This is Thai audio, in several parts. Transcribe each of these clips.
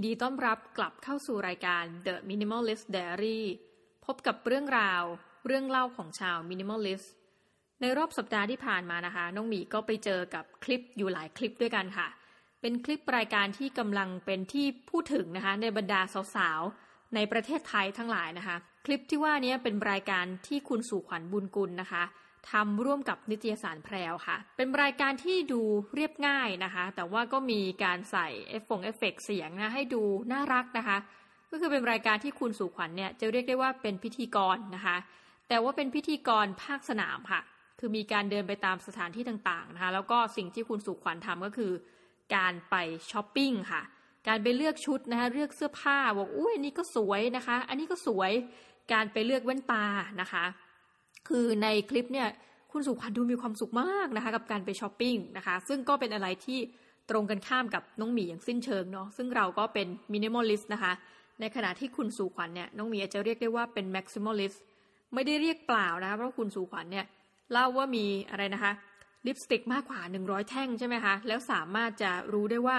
นดีต้อนรับกลับเข้าสู่รายการ The Minimalist Diary พบกับเรื่องราว เรื่องเล่าของชาว Minimalist ในรอบสัปดาห์ที่ผ่านมานะคะ น้องหมีก็ไปเจอกับคลิปอยู่หลายคลิปด้วยกันค่ะ เป็นคลิปรายการที่กำลังเป็นที่พูดถึงนะคะ ในบรรดาสาวๆ ในประเทศไทยทั้งหลายนะคะ คลิปที่ว่านี้เป็นรายการที่คุณสู่ขวัญบุญกุลนะคะ ทำร่วมกับนิตยสารแพรวค่ะ เป็นรายการที่ดูเรียบง่ายนะคะ แต่ว่าก็มีการใส่เอฟฟงเอฟเฟกต์เสียงนะให้ดูน่ารักนะคะ ก็คือเป็นรายการที่คุณสู่ขวัญเนี่ยจะเรียกได้ว่าเป็นพิธีกรนะคะ แต่ว่าเป็นพิธีกรภาคสนามค่ะ คือมีการเดินไปตามสถานที่ต่างๆนะคะ แล้วก็สิ่งที่คุณสู่ขวัญทำก็คือ การไปช้อปปิ้งค่ะ การไปเลือกชุดนะคะ เลือกเสื้อผ้าบอกอุ้ยอันนี้ก็สวยนะคะ อันนี้ก็สวย การไปเลือกแว่นตานะคะ คือในคลิปเนี่ยคุณสู่ขวัญดูมีความสุขมากนะคะกับการไปช้อปปิ้งนะคะซึ่งก็เป็นอะไรที่ตรงกันข้ามกับน้องหมีอย่างสิ้นเชิงเนาะซึ่งเราก็เป็น minimalist นะคะในขณะที่คุณสู่ขวัญเนี่ยน้องหมีอาจจะเรียกได้ว่าเป็น maximalist ไม่ได้เรียกเปล่านะคะเพราะคุณสู่ขวัญเนี่ยเล่าว่ามีอะไรนะคะลิปสติกมากกว่า 100 แท่งใช่ไหมคะแล้วสามารถจะรู้ได้ว่า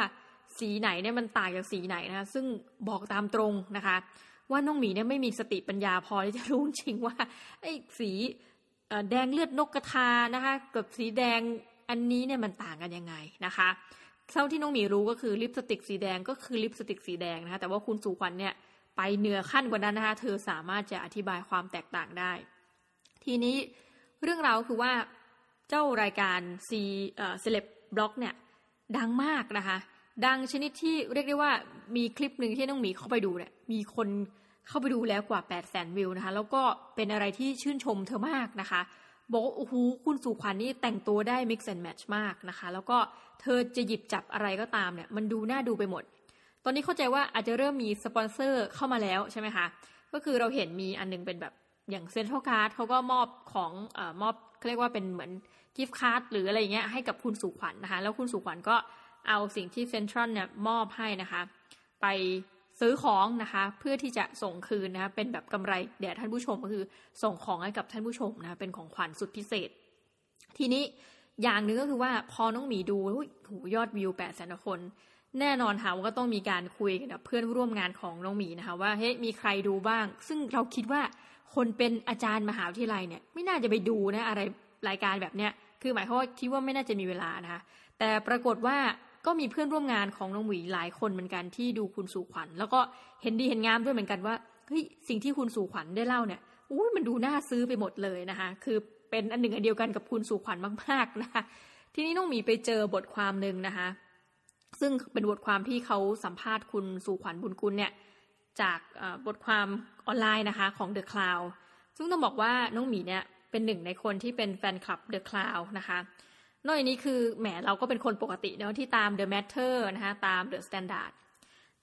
สีไหนเนี่ยมันต่างจากสีไหนนะคะซึ่งบอกตามตรงนะคะ ว่าน้องหมีเนี่ยไม่มีสติปัญญาพอที่จะรู้จริงว่าไอ้สีแดงเลือดนกกระทานะคะกับสีแดงอันนี้เนี่ยมันต่างกันยังไงนะคะเท่าที่น้องหมีรู้ก็คือลิปสติกสีแดงก็คือลิปสติกสีแดงนะคะแต่ว่าคุณสุขวัญเนี่ยไปเหนือขั้นกว่านั้นนะคะเธอสามารถจะอธิบายความแตกต่างได้ ทีนี้เรื่องราวคือว่าเจ้ารายการซีเออเซเลบบล็อกเนี่ยดังมากนะคะ ดังชนิดที่เรียกได้ว่ามีคลิปหนึ่งที่น้องหมีเข้าไปดูเนี่ยมีคน เข้าไปดูแล้วกว่า 8 0 0แสนวิวนะคะ แล้วก็เป็นอะไรที่ชื่นชมเธอมากนะคะ บอกโอ้โหคุณสุขวัญนี่แต่งตัวได้ mix and match มากนะคะ แล้วก็เธอจะหยิบจับอะไรก็ตามเนี่ย มันดูน่าดูไปหมด ตอนนี้เข้าใจว่าอาจจะเริ่มมีสปอนเซอร์เข้ามาแล้วใช่ไหมคะ ก็คือเราเห็นมีอันนึงเป็นแบบอย่างเซ็นทรัลการ์ดเขาก็มอบของอมอบเขาเรียกว่าเป็นเหมือนกิฟต์การ์ดหรืออะไรเงี้ยให้กับคุณสุขวัญนนะคะ แล้วคุณสุขวัญก็เอาสิ่งที่เซ็นทรัลเนี่ยมอบให้นะคะ ไป ซื้อของนะคะ เพื่อที่จะส่งคืนนะคะเป็นแบบกำไรแด่ท่านผู้ชมก็คือ ส่งของให้กับท่านผู้ชมนะคะเป็นของขวัญสุดพิเศษ ทีนี้อย่างหนึ่งก็คือว่าพอน้องหมีดูหูยอดวิวแปดแสนคน แน่นอนค่ะว่าก็ต้องมีการคุยกับเพื่อนร่วมงานของน้องหมีนะคะว่าเฮ้ยมีใครดูบ้าง ซึ่งเราคิดว่าคนเป็นอาจารย์มหาวิทยาลัยเนี่ยไม่น่าจะไปดูนะอะไรรายการแบบเนี้ยคือหมายความว่าคิดว่าไม่น่าจะมีเวลานะคะแต่ปรากฏว่า ก็มีเพื่อนร่วมงานของน้องหมีหลายคนเหมือนกันที่ดูคุณสู่ขวัญ แล้วก็เห็นดีเห็นงามด้วยเหมือนกันว่าเฮ้ยสิ่งที่คุณสู่ขวัญได้เล่าเนี่ยอุ้ยมันดูน่าซื้อไปหมดเลยนะคะ คือเป็นอันหนึ่งอันเดียวกันกับคุณสู่ขวัญมากๆนะคะทีนี้น้องหมีไปเจอบทความหนึ่งนะคะ ซึ่งเป็นบทความที่เขาสัมภาษณ์คุณสู่ขวัญบุญกุลเนี่ยจากบทความออนไลน์นะคะของ The Cloud ซึ่งต้องบอกว่าน้องหมีเนี่ยเป็นหนึ่งในคนที่เป็นแฟนคลับ The Cloud นะคะ นอกจากนี้คือแหมเราก็เป็นคนปกติเนาะที่ตาม The Matter นะคะตาม The Standard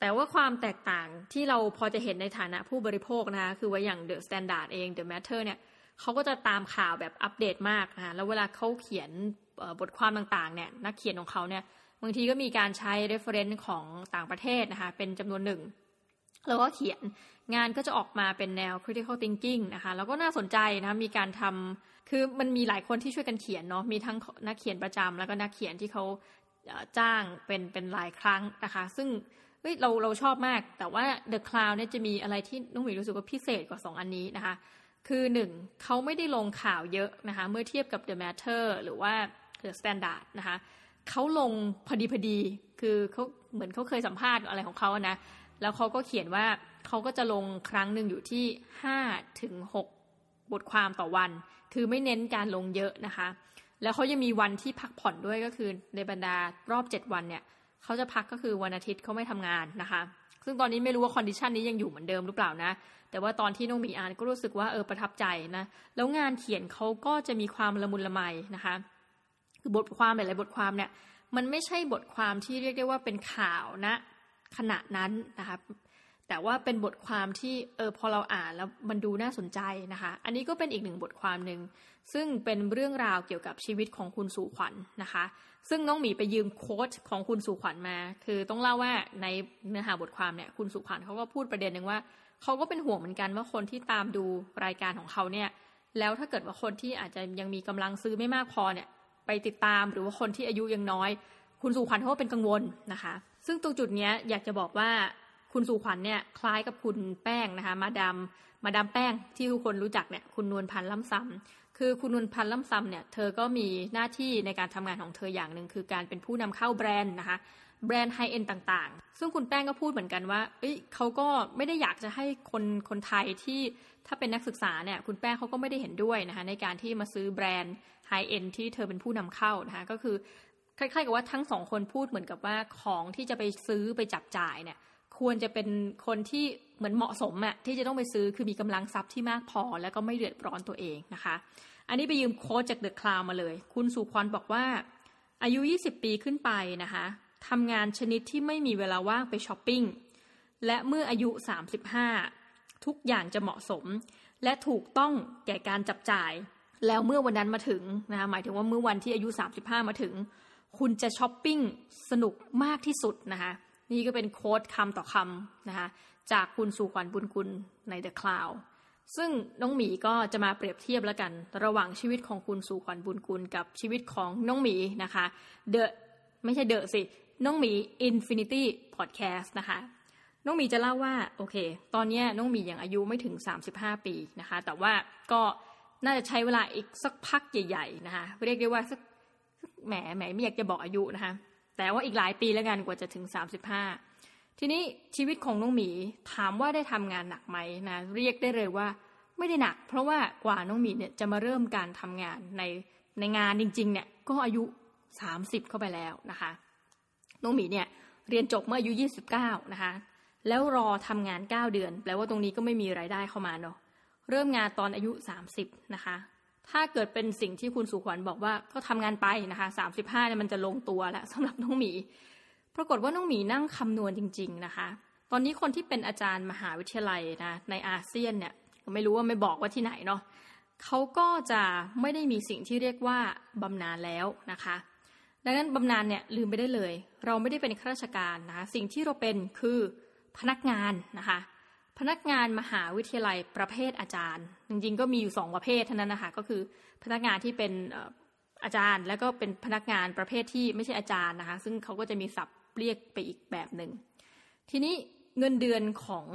แต่ว่าความแตกต่างที่เราพอจะเห็นในฐานะผู้บริโภคนะคะคือว่าอย่าง The Standard เอง The Matter เนี่ยเขาก็จะตามข่าวแบบอัปเดตมากนะคะแล้วเวลาเขาเขียนบทความต่างๆเนี่ยนักเขียนของเขาเนี่ยบางทีก็มีการใช้ reference ของต่างประเทศนะคะเป็นจำนวนหนึ่ง แล้วก็เขียนงานก็จะออกมาเป็นแนว critical thinking นะคะแล้วก็น่าสนใจนะมีการทำ คือมันมีหลายคนที่ช่วยกันเขียนเนาะ มีทั้งนักเขียนประจำแล้วก็นักเขียนที่เขาจ้างเป็นเป็นหลายครั้งนะคะ ซึ่งเฮ้ยเราเราชอบมาก แต่ว่า The Cloud เนี่ยจะมีอะไรที่น้องหมีรู้สึกว่าพิเศษกว่า 2 อันนี้นะคะ คือหนึ่งเขาไม่ได้ลงข่าวเยอะนะคะ เมื่อเทียบกับ The Matter หรือว่า The Standard นะคะเขาลงพอดีพอดี คือเขาเหมือนเขาเคยสัมภาษณ์อะไรของเขานะ แล้วเขาก็เขียนว่าเขาก็จะลงครั้งหนึ่งอยู่ที่ห้าถึงหก บทความต่อวัน คือไม่เน้นการลงเยอะนะคะ แล้วเขายังมีวันที่พักผ่อนด้วยก็คือในบรรดารอบเจ็ดวันเนี่ยเขาจะพักก็คือวันอาทิตย์เขาไม่ทำงานนะคะ ซึ่งตอนนี้ไม่รู้ว่า condition นี้ยังอยู่เหมือนเดิมหรือเปล่านะ แต่ว่าตอนที่น้องหมีอ่านก็รู้สึกว่าเออประทับใจนะ แล้วงานเขียนเขาก็จะมีความละมุนละไมนะคะ คือบทความหลายๆบทความเนี่ย มันไม่ใช่บทความที่เรียกได้ว่าเป็นข่าวนะขณะนั้นนะคะ แต่ว่าเป็นบทความที่เออพอเราอ่านแล้วมันดูน่าสนใจนะคะ อันนี้ก็เป็นอีกหนึ่งบทความหนึ่งซึ่งเป็นเรื่องราวเกี่ยวกับชีวิตของคุณสู่ขวัญนนะคะ ซึ่งน้องหมีไปยืมโค้ดของคุณสู่ขวัญมา คือต้องเล่าว่าในเนื้อหาบทความเนี่ยคุณสู่ขวัญเขาก็พูดประเด็นหนึ่งว่าเขาก็เป็นห่วงเหมือนกันว่าคนที่ตามดูรายการของเขาเนี่ยแล้วถ้าเกิดว่าคนที่อาจจะยังมีกำลังซื้อไม่มากพอเนี่ยไปติดตามหรือว่าคนที่อายุยังน้อย คุณสู่ขวัญเขาก็เป็นกังวลนะคะ ซึ่งตรงจุดนี้อยากจะบอกว่า คุณสุขวัญเนี่ยคล้ายกับคุณแป้งนะคะ มาดามมาดามแป้งที่ทุกคนรู้จักเนี่ยคุณนวลพันธ์ล่ำซ้ำคือคุณนวลพันธ์ล่ำซ้ำเนี่ยเธอก็มีหน้าที่ในการทำงานของเธออย่างหนึ่งคือการเป็นผู้นำเข้าแบรนด์นะคะแบรนด์ high-end ต่างๆ ซึ่งคุณแป้งก็พูดเหมือนกันว่าเอ้ยเขาก็ไม่ได้อยากจะให้คนคนไทยที่ถ้าเป็นนักศึกษาเนี่ยคุณแป้งเขาก็ไม่ได้เห็นด้วยนะคะในการที่มาซื้อแบรนด์ high-end ที่เธอเป็นผู้นำเข้านะคะก็คือคล้ายๆกับว่าทั้งสองคนพูดเหมือนกับว่าของที่จะไปซื้อไปจับจ่ายเนี่ย ควรจะเป็นคนที่เหมือนเหมาะสมอะที่จะต้องไปซื้อคือมีกำลังทรัพย์ที่มากพอ แล้วก็ไม่เดือดร้อนตัวเองนะคะ อันนี้ไปยืม quote จาก The Cloud มาเลย คุณสู่ขวัญบอกว่า อายุ 20 ปีขึ้นไปนะคะทำงานชนิดที่ไม่มีเวลาว่างไปช้อปปิ้งและเมื่ออายุ 35 ทุกอย่างจะเหมาะสม และถูกต้องแก่การจับจ่าย แล้วเมื่อวันนั้นมาถึงนะคะหมายถึงว่าเมื่อวันที่อายุ 35 มาถึง คุณจะช้อปปิ้งสนุกมากที่สุดนะคะ นี่ก็เป็นโค้ดคำต่อคำนะคะจากคุณสุขวัญบุญกุลใน The Cloud ซึ่งน้องหมีก็จะมาเปรียบเทียบแล้วกัน ระหว่างชีวิตของคุณสุขวัญบุญกุลกับชีวิตของน้องหมีนะคะเดอะไม่ใช่เดอะสิ น้องหมี Infinity Podcast นะคะน้องหมีจะเล่าว่าโอเค ตอนนี้น้องหมียังอายุไม่ถึง 35 ปีนะคะ แต่ว่าก็น่าจะใช้เวลาอีกสักพักใหญ่ๆนะคะเรียกได้ว่าสักแหมแหมไม่อยากจะบอกอายุนะคะ แต่ว่าอีกหลายปีแล้วกันกว่าจะถึง 35 ทีนี้ชีวิตของน้องหมีถามว่าได้ทำงานหนักไหมนะเรียกได้เลยว่าไม่ได้หนัก เพราะว่ากว่าน้องหมีเนี่ยจะมาเริ่มการทำงานในในงานจริงๆเนี่ยก็อายุ 30 เข้าไปแล้วนะคะน้องหมีเนี่ยเรียนจบเมื่ออายุ 29 นะคะแล้วรอทำงาน 9 เดือน แปลว่าตรงนี้ก็ไม่มีไรายได้เข้ามาเนาะเริ่มงานตอนอายุ 30 นะคะ ถ้าเกิดเป็นสิ่งที่คุณสุขวัญบอกว่าก็ทำงานไปนะคะสามสิบห้าเนี่ยมันจะลงตัวแล้วสำหรับน้องหมี ปรากฏว่าน้องหมีนั่งคำนวณจริง ๆนะคะ ตอนนี้คนที่เป็นอาจารย์มหาวิทยาลัยนะในอาเซียนเนี่ยไม่รู้ว่าไม่บอกว่าที่ไหนเนาะเขาก็จะไม่ได้มีสิ่งที่เรียกว่าบำนาญแล้วนะคะดังนั้นบำนาญเนี่ยลืมไปได้เลย เราไม่ได้เป็นข้าราชการนะคะสิ่งที่เราเป็นคือพนักงานนะคะ พนักงานมหาวิทยาลัยประเภทอาจารย์ จริงๆก็มีอยู่สองประเภทเท่านั้นนะคะก็คือพนักงานที่เป็นอาจารย์ แล้วก็เป็นพนักงานประเภทที่ไม่ใช่อาจารย์นะคะ ซึ่งเขาก็จะมีศัพท์เรียกไปอีกแบบหนึ่งทีนี้เงินเดือนของ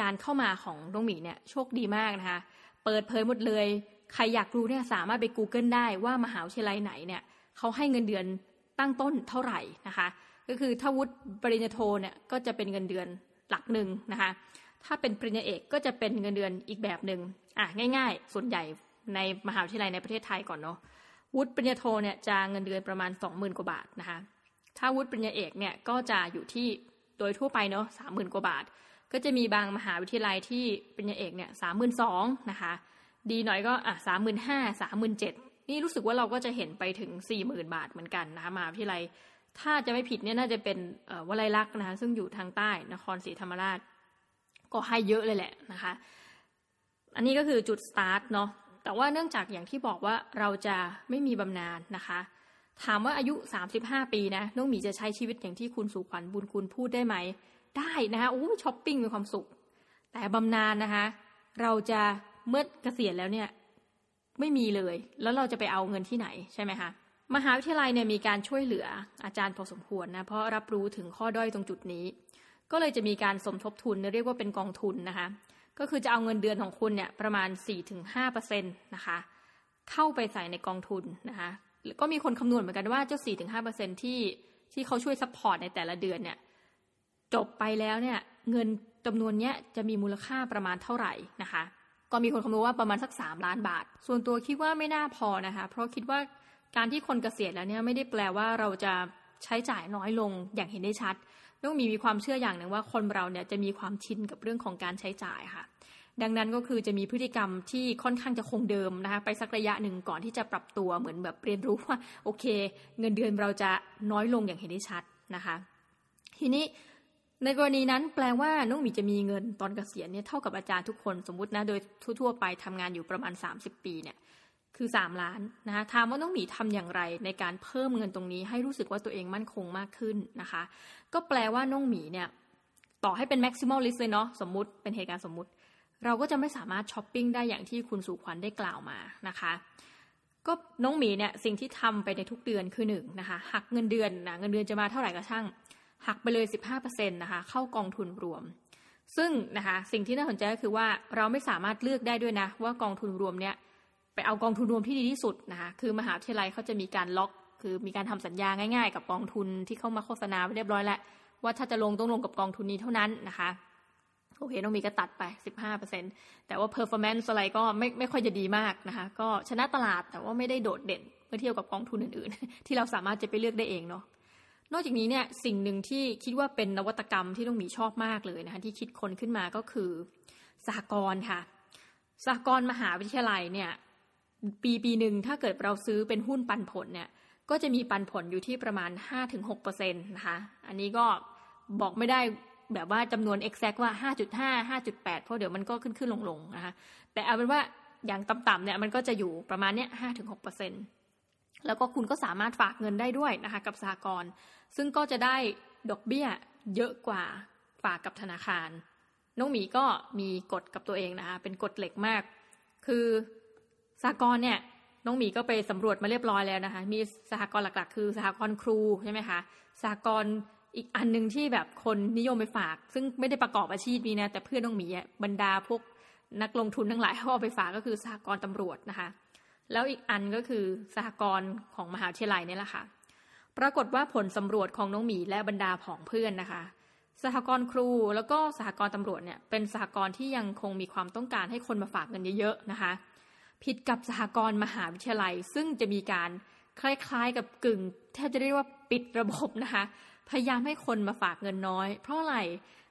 การเข้ามาของน้องหมีเนี่ยโชคดีมากนะคะ เปิดเผยหมดเลย ใครอยากรู้เนี่ยสามารถไป Google ได้ว่ามหาวิทยาลัยไหนเนี่ยเขาให้เงินเดือนตั้งต้นเท่าไหร่นะคะ ก็คือถ้าวุฒิปริญญาโทเนี่ยก็จะเป็นเงินเดือนหลักหนึ่งนะคะ ถ้าเป็นปริญญาเอกก็จะเป็นเงินเดือนอีกแบบหนึ่งอะง่าย ๆ ส่วนใหญ่ในมหาวิทยาลัยในประเทศไทยก่อนเนาะวุฒิปริญญาโทเนี่ยจะเงินเดือนประมาณสองหมื่นกว่าบาทนะคะถ้าวุฒิปริญญาเอกเนี่ยก็จะอยู่ที่โดยทั่วไปเนาะสามหมื่นกว่าบาท ก็จะมีบางมหาวิทยาลัยที่ปริญญาเอกเนี่ยสามหมื่นสองนะคะดีหน่อยก็อะสามหมื่นห้าสามหมื่นเจ็ดนี่รู้สึกว่าเราก็จะเห็นไปถึงสี่หมื่นบาทเหมือนกันนะคะมหาวิทยาลัย ถ้าจะไม่ผิดเนี่ยน่าจะเป็นวลัยลักษณ์นะคะซึ่งอยู่ทางใต้นครศรีธรรมราช ก็ให้เยอะเลยแหละนะคะ อันนี้ก็คือจุดสตาร์ทเนาะแต่ว่าเนื่องจากอย่างที่บอกว่าเราจะไม่มีบำนาญนะคะ ถามว่าอายุ 35 ปีนะน้องหมีจะใช้ชีวิตอย่างที่คุณสุขวัญบุญคุณพูดได้ไหม ได้นะคะโอ้ช้อปปิ้งมีความสุข แต่บำนาญนะคะ เราจะเมื่อเกษียณแล้วเนี่ยไม่มีเลย แล้วเราจะไปเอาเงินที่ไหนใช่ไหมคะมหาวิทยาลัยเนี่ยมีการช่วยเหลืออาจารย์พอสมควรนะเพราะรับรู้ถึงข้อด้อยตรงจุดนี้ ก็เลยจะมีการสมทบทุนเรียกว่าเป็นกองทุนนะคะ ก็คือจะเอาเงินเดือนของคุณเนี่ยประมาณ 4-5%นะคะ เข้าไปใส่ในกองทุนนะคะก็มีคนคำนวณเหมือนกันว่าเจ้า 4-5%ที่ที่เขาช่วย support ในแต่ละเดือนเนี่ยจบไปแล้วเนี่ยเงินจำนวนเนี้ยจะมีมูลค่าประมาณเท่าไหร่นะคะ ก็มีคนคำนวณว่าประมาณสัก 3 ล้านบาท ส่วนตัวคิดว่าไม่น่าพอนะคะ เพราะคิดว่าการที่คนเกษียณแล้วเนี่ยไม่ได้แปลว่าเราจะใช้จ่ายน้อยลงอย่างเห็นได้ชัด ต้องมีมีความเชื่ออย่างหนึ่งว่าคนเราเนี่ยจะมีความชินกับเรื่องของการใช้จ่ายค่ะ ดังนั้นก็คือจะมีพฤติกรรมที่ค่อนข้างจะคงเดิมนะคะไปสักระยะหนึ่งก่อนที่จะปรับตัวเหมือนแบบเรียนรู้ว่าโอเค เงินเดือนเราจะน้อยลงอย่างเห็นได้ชัดนะคะ ทีนี้ในกรณีนั้นแปลว่าน้องหมีจะมีเงินตอนเกษียณเนี่ยเท่ากับอาจารย์ทุกคนสมมตินะโดยทั่วๆไปทำงานอยู่ประมาณ 30 ปีเนี่ย คือสามล้านนะคะถามว่าน้องหมีทำอย่างไร ในการเพิ่มเงินตรงนี้ ให้รู้สึกว่าตัวเองมั่นคงมากขึ้นนะคะ ก็แปลว่าน้องหมีเนี่ยต่อให้เป็น maximal list เลยเนาะสมมุติเป็นเหตุการณ์สมมุติ เราก็จะไม่สามารถช้อปปิ้งได้อย่างที่คุณสุขวัญได้กล่าวมานะคะก็น้องหมีเนี่ยสิ่งที่ทำไปในทุกเดือนคือหนึ่งนะคะหักเงินเดือนนะเงินเดือนจะมาเท่าไหร่ก็ช่าง หักไปเลย 15%นะคะเข้ากองทุนรวม ซึ่งนะคะสิ่งที่น่าสนใจก็คือว่าเราไม่สามารถเลือกได้ด้วยนะว่ากองทุนรวมเนี้ย ไปเอากองทุนรวมที่ดีที่สุดนะคะคือมหาวิทยาลัยเขาจะมีการล็อก คือมีการทำสัญญาง่ายๆ กับกองทุนที่เข้ามาโฆษณาไปเรียบร้อยแล้วว่าถ้าจะลงต้องลงกับกองทุนนี้เท่านั้นนะคะโอเคต้องมีก็ตัดไป 15%แต่ว่า performance อะไรก็ไม่ไม่ค่อยจะดีมากนะคะ ก็ชนะตลาดแต่ว่าไม่ได้โดดเด่นเมื่อเทียบกับกองทุนอื่นๆ ที่เราสามารถจะไปเลือกได้เองเนาะนอกจากนี้เนี่ยสิ่งหนึ่งที่คิดว่าเป็นนวัตกรรมที่ต้องมีชอบมากเลยนะคะที่คิดคนขึ้นมาก็คือสหกรณ์ค่ะสหกรณ์มหาวิทยาลัยเนี่ย ปีปีหนึ่งถ้าเกิดเราซื้อเป็นหุ้นปันผลเนี่ยก็จะมีปันผลอยู่ที่ประมาณ 5-6%นะคะ อันนี้ก็บอกไม่ได้แบบว่าจำนวน exact ว่า 5.5 5.8 เพราะเดี๋ยวมันก็ขึ้นขึ้นลงลงนะคะ แต่เอาเป็นว่าอย่างต่ำๆเนี่ยมันก็จะอยู่ประมาณเนี้ย5-6%แล้วก็คุณก็สามารถฝากเงินได้ด้วยนะคะกับสหกรณ์ซึ่งก็จะได้ดอกเบี้ยเยอะกว่าฝากกับธนาคาร น้องหมีก็มีกฎกับตัวเองนะคะ เป็นกฎเหล็กมาก คือ สหกรณ์เนี่ยน้องหมีก็ไปสำรวจมาเรียบร้อยแล้วนะคะ มีสหกรณ์หลัก ๆ คือสหกรณ์ครูใช่ไหมคะสหกรณ์อีกอันหนึ่งที่แบบคนนิยมไปฝาก ซึ่งไม่ได้ประกอบอาชีพนี้นะแต่เพื่อนน้องหมีบรรดาพวกนักลงทุนทั้งหลายเขาเอาไปฝากก็คือสหกรณ์ตำรวจนะคะ แล้วอีกอันก็คือสหกรณ์ของมหาวิทยาลัยนี่แหละค่ะ ปรากฏว่าผลสำรวจของน้องหมีและบรรดาผองเพื่อนนะคะ สหกรณ์ครูแล้วก็สหกรณ์ตำรวจเนี่ยเป็นสหกรณ์ที่ยังคงมีความต้องการให้คนมาฝากเงินเยอะๆนะคะ ผิดกับสหกรณ์มหาวิทยาลัย ซึ่งจะมีการคล้ายๆกับกึ่งแทบจะเรียกว่าปิดระบบนะคะ พยายามให้คนมาฝากเงินน้อย เพราะอะไร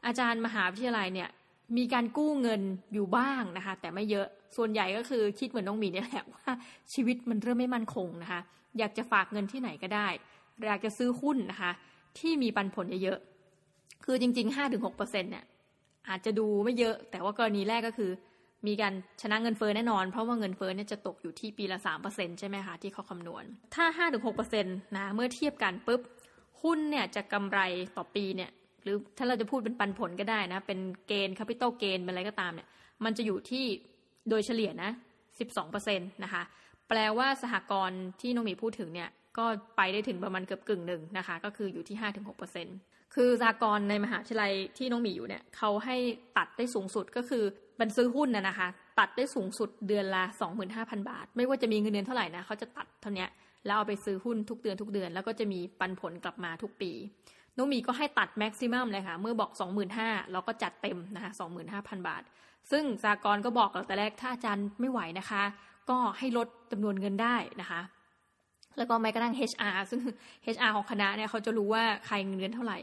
อาจารย์มหาวิทยาลัยเนี่ยมีการกู้เงินอยู่บ้างนะคะ แต่ไม่เยอะส่วนใหญ่ก็คือคิดเหมือนน้องมีนี่แหละว่า ชีวิตมันเริ่มไม่มั่นคงนะคะ อยากจะฝากเงินที่ไหนก็ได้อยากจะซื้อหุ้นนะคะ ที่มีปันผลเยอะๆคือจริงๆ5-6%เนี่ยอาจจะดูไม่เยอะ แต่ว่ากรณีแรกก็คือ มีการชนะเงินเฟ้อแน่นอน เพราะว่าเงินเฟ้อเนี่ยจะตกอยู่ที่ปีละ 3%ใช่ไหมคะที่เขาคำนวณ ถ้า 5-6%นะเมื่อเทียบกันปุ๊บ หุ้นเนี่ยจะกำไรต่อปีเนี่ยหรือถ้าเราจะพูดเป็นปันผลก็ได้นะ เป็นเกณฑ์แคปิตอลเกณฑ์เป็นอะไรก็ตามเนี่ยมันจะอยู่ที่โดยเฉลี่ยนะ 12%นะคะแปลว่าสหกรณ์ที่น้องมีพูดถึงเนี่ยก็ไปได้ถึงประมาณเกือบกึ่งหนึ่งนะคะ ก็คืออยู่ที่ 5-6% คือสหกรในมหาวิทยาลัยที่น้องมีอยู่เนี่ยเขาให้ตัดได้สูงสุดก็คือบันซื้อหุ้นนะนะคะ ตัดได้สูงสุดเดือนละ 25,000 บาท ไม่ว่าจะมีเงินเดือนเท่าไหร่นะเขาจะตัดเท่านี้แล้วเอาไปซื้อหุ้นทุกเดือนทุกเดือน แล้วก็จะมีปันผลกลับมาทุกปีน้องมีก็ให้ตัดแม็กซิมัมเลยค่ะ เมื่อบอก 25,000เราก็จัดเต็มนะคะ25,000 บาท ซึ่งสากรก็บอกเราแต่แรกถ้าอาจารย์ไม่ไหวนะคะ ก็ให้ลดจำนวนเงินได้นะคะแล้วก็แม้กระทั่ง HR ซึ่ง HR ของคณะเนี่ยเขาจะรู้ว่าใครเงินเดือนเท่าไหร่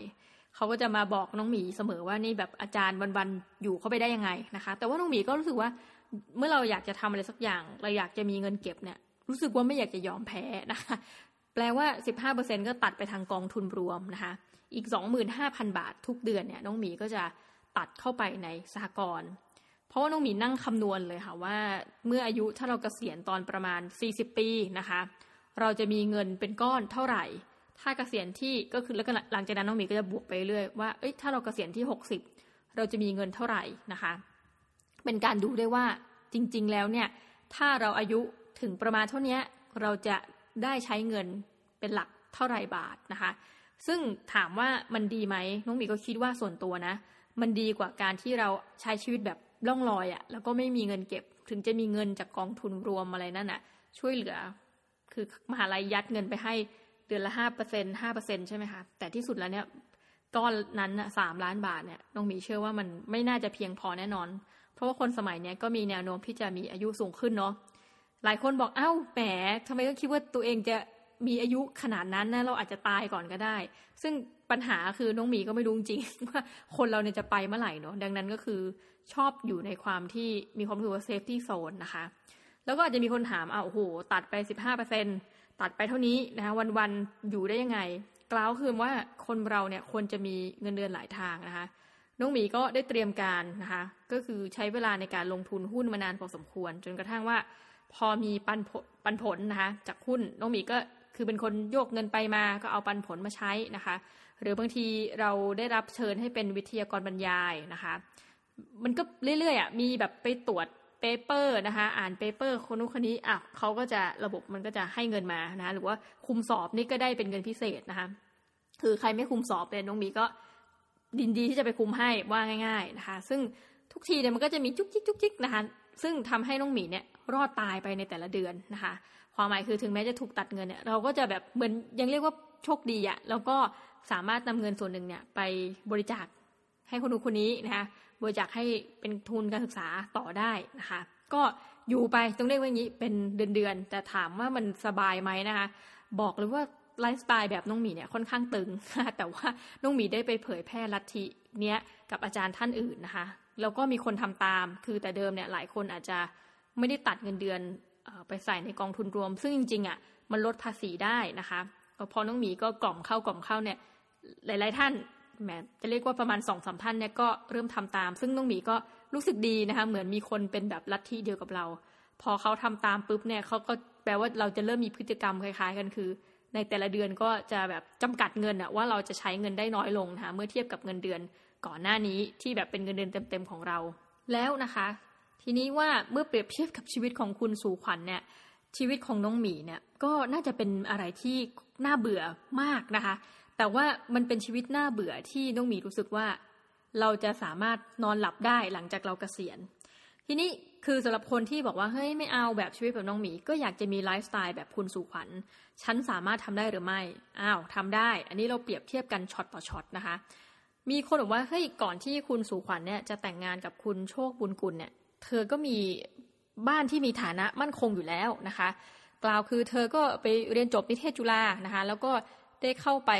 เขาก็จะมาบอกน้องหมีเสมอว่านี่แบบอาจารย์วันๆอยู่เข้าไปได้ยังไงนะคะ แต่ว่าน้องหมีก็รู้สึกว่าเมื่อเราอยากจะทำอะไรสักอย่างเราอยากจะมีเงินเก็บเนี่ย รู้สึกว่าไม่อยากจะยอมแพ้นะคะ แปลว่า 15%ก็ตัดไปทางกองทุนรวมนะคะ อีก 25,000 บาททุกเดือนเนี่ยน้องหมีก็จะตัดเข้าไปในสหกรณ์เพราะว่าน้องหมีนั่งคำนวณเลยค่ะว่า เมื่ออายุถ้าเรากเกษียณตอนประมาณ 40 ปีนะคะ เราจะมีเงินเป็นก้อนเท่าไหร่ ถ้าเกษียณที่ก็คือแล้วก็หลังจากนั้นน้องหมีก็จะบวกไปเรื่อยว่าเอ้ยถ้าเราเกษียณที่60เราจะมีเงินเท่าไหร่นะคะ เป็นการดูได้ว่าจริง ๆ แล้วเนี่ย ถ้าเราอายุถึงประมาณเท่านี้เราจะได้ใช้เงินเป็นหลักเท่าไรบาทนะคะ ซึ่งถามว่ามันดีไหมน้องมีก็คิดว่าส่วนตัวนะ มันดีกว่าการที่เราใช้ชีวิตแบบล่องลอยอะ่ะ แล้วก็ไม่มีเงินเก็บ ถึงจะมีเงินจากกองทุนรวมอะไรนั่นอะ่ะ ช่วยเหลือ คือมหาลัยยัดเงินไปให้ เดือนละห้าเปอร์เซ็นห้าเปอร์เซ็นใช่ไหมคะ แต่ที่สุดแล้วเนี่ยก้อนนั้นสามล้านบาทเนี่ยน้องมีเชื่อว่ามันไม่น่าจะเพียงพอแน่นอน เพราะว่าคนสมัยเนี้ยก็มีแนวโน้มที่จะมีอายุสูงขึ้นเนาะหลายคนบอกเอ้าแหมทำไมต้องคิดว่าตัวเองจะมีอายุขนาดนั้นนะเราอาจจะตายก่อนก็ได้ ซึ่งปัญหาคือน้องหมีก็ไม่รู้จริงว่าคนเราเนี่ยจะไปเมื่อไหร่เนาะดังนั้นก็คือชอบอยู่ในความที่มีความรู้สึกว่า safety zone นะคะ แล้วก็อาจจะมีคนถามอ้าโอ้โหตัดไปสิบห้าเปอร์เซ็นต์ตั ดไปเท่านี้นะคะวันๆอยู่ได้ยังไง กล่าวคือว่าคนเราเนี่ยควรจะมีเงินเดือนหลายทางนะคะน้องหมีก็ได้เตรียมการนะคะก็คือใช้เวลาในการลงทุนหุ้นมานานพอสมควร จนกระทั่งว่า พอมีปันผลปันผลนะคะจากหุ้นน้องหมีก็คือเป็นคนโยกเงินไปมาก็เอาปันผลมาใช้นะคะ หรือบางทีเราได้รับเชิญให้เป็นวิทยากรบรรยายนะคะ มันก็เรื่อยๆอะมีแบบไปตรวจ เปเปอร์นะคะ อ่านเปเปอร์คนนู้นคนนี้อะเขาก็จะระบบมันก็จะให้เงินมานะะหรือว่าคุมสอบนี่ก็ได้เป็นเงินพิเศษนะคะคือใครไม่คุมสอบเนี่ยน้องมีก็ดินดีที่จะไปคุมให้ว่าง่าย ๆนะคะ ซึ่งทุกทีเนี่ยมันก็จะมีจุกจิกจุกจิกนะคะ ซึ่งทำให้น้องหมีเนี่ยรอดตายไปในแต่ละเดือนนะคะ ความหมายคือถึงแม้จะถูกตัดเงินเนี่ยเราก็จะแบบเหมือนยังเรียกว่าโชคดีอะแล้วก็สามารถนำเงินส่วนหนึ่งเนี่ยไปบริจาคให้คนนู้นคนนี้นะคะ บริจาคให้เป็นทุนการศึกษาต่อได้นะคะ ก็อยู่ไปต้องเรียกว่าอย่างนี้เป็นเดือนๆแต่ถามว่ามันสบายไหมนะคะ บอกเลยว่าไลฟ์สไตล์แบบน้องหมีเนี่ยค่อนข้างตึง แต่ว่าน้องหมีได้ไปเผยแพร่ลัทธิเนี้ยกับอาจารย์ท่านอื่นนะคะแล้วก็มีคนทำตาม คือแต่เดิมเนี่ยหลายคนอาจจะไม่ได้ตัดเงินเดือนไปใส่ในกองทุนรวม ซึ่งจริงๆอะมันลดภาษีได้นะคะพอน้องหมีก็กล่อมเข้ากล่อมเข้าเนี่ยหลาย ๆ ท่าน แหมจะเรียกว่าประมาณสองสามท่านเนี่ยก็เริ่มทำตาม ซึ่งน้องหมีก็รู้สึกดีนะคะ เหมือนมีคนเป็นแบบลัทธิเดียวกับเรา พอเขาทำตามปุ๊บเนี่ยเขาก็แปลว่าเราจะเริ่มมีพฤติกรรมคล้ายๆ กันคือ ในแต่ละเดือนก็จะแบบจำกัดเงินอะว่าเราจะใช้เงินได้น้อยลงนะคะเมื่อเทียบกับเงินเดือนก่อนหน้านี้ที่แบบเป็นเงินเดือนเต็มๆของเรา แล้วนะคะ ทีนี้ว่าเมื่อเปรียบเทียบกับชีวิตของคุณสู่ขวัญเนี่ยชีวิตของน้องหมีเนี่ยก็น่าจะเป็นอะไรที่น่าเบื่อมากนะคะ แต่ว่ามันเป็นชีวิตน่าเบื่อที่น้องหมีรู้สึกว่า เราจะสามารถนอนหลับได้หลังจากเราเกษียณ ทีนี้คือสำหรับคนที่บอกว่าเฮ้ยไม่เอาแบบชีวิตแบบน้องหมี ก็อยากจะมีไลฟ์สไตล์แบบคุณสู่ขวัญฉันสามารถทำได้หรือไม่อ้าวทำได้ อันนี้เราเปรียบเทียบกันช็อตต่อช็อตนะคะ มีคนบอกว่าเฮ้ยก่อนที่คุณสู่ขวัญเนี่ยจะแต่งงานกับคุณโชคบูลกุลเนี่ย เธอก็มีบ้านที่มีฐานะมั่นคงอยู่แล้วนะคะ กล่าวคือเธอก็ไปเรียนจบนิเทศจุฬานะคะ แล้วก็ ได้เข้าไป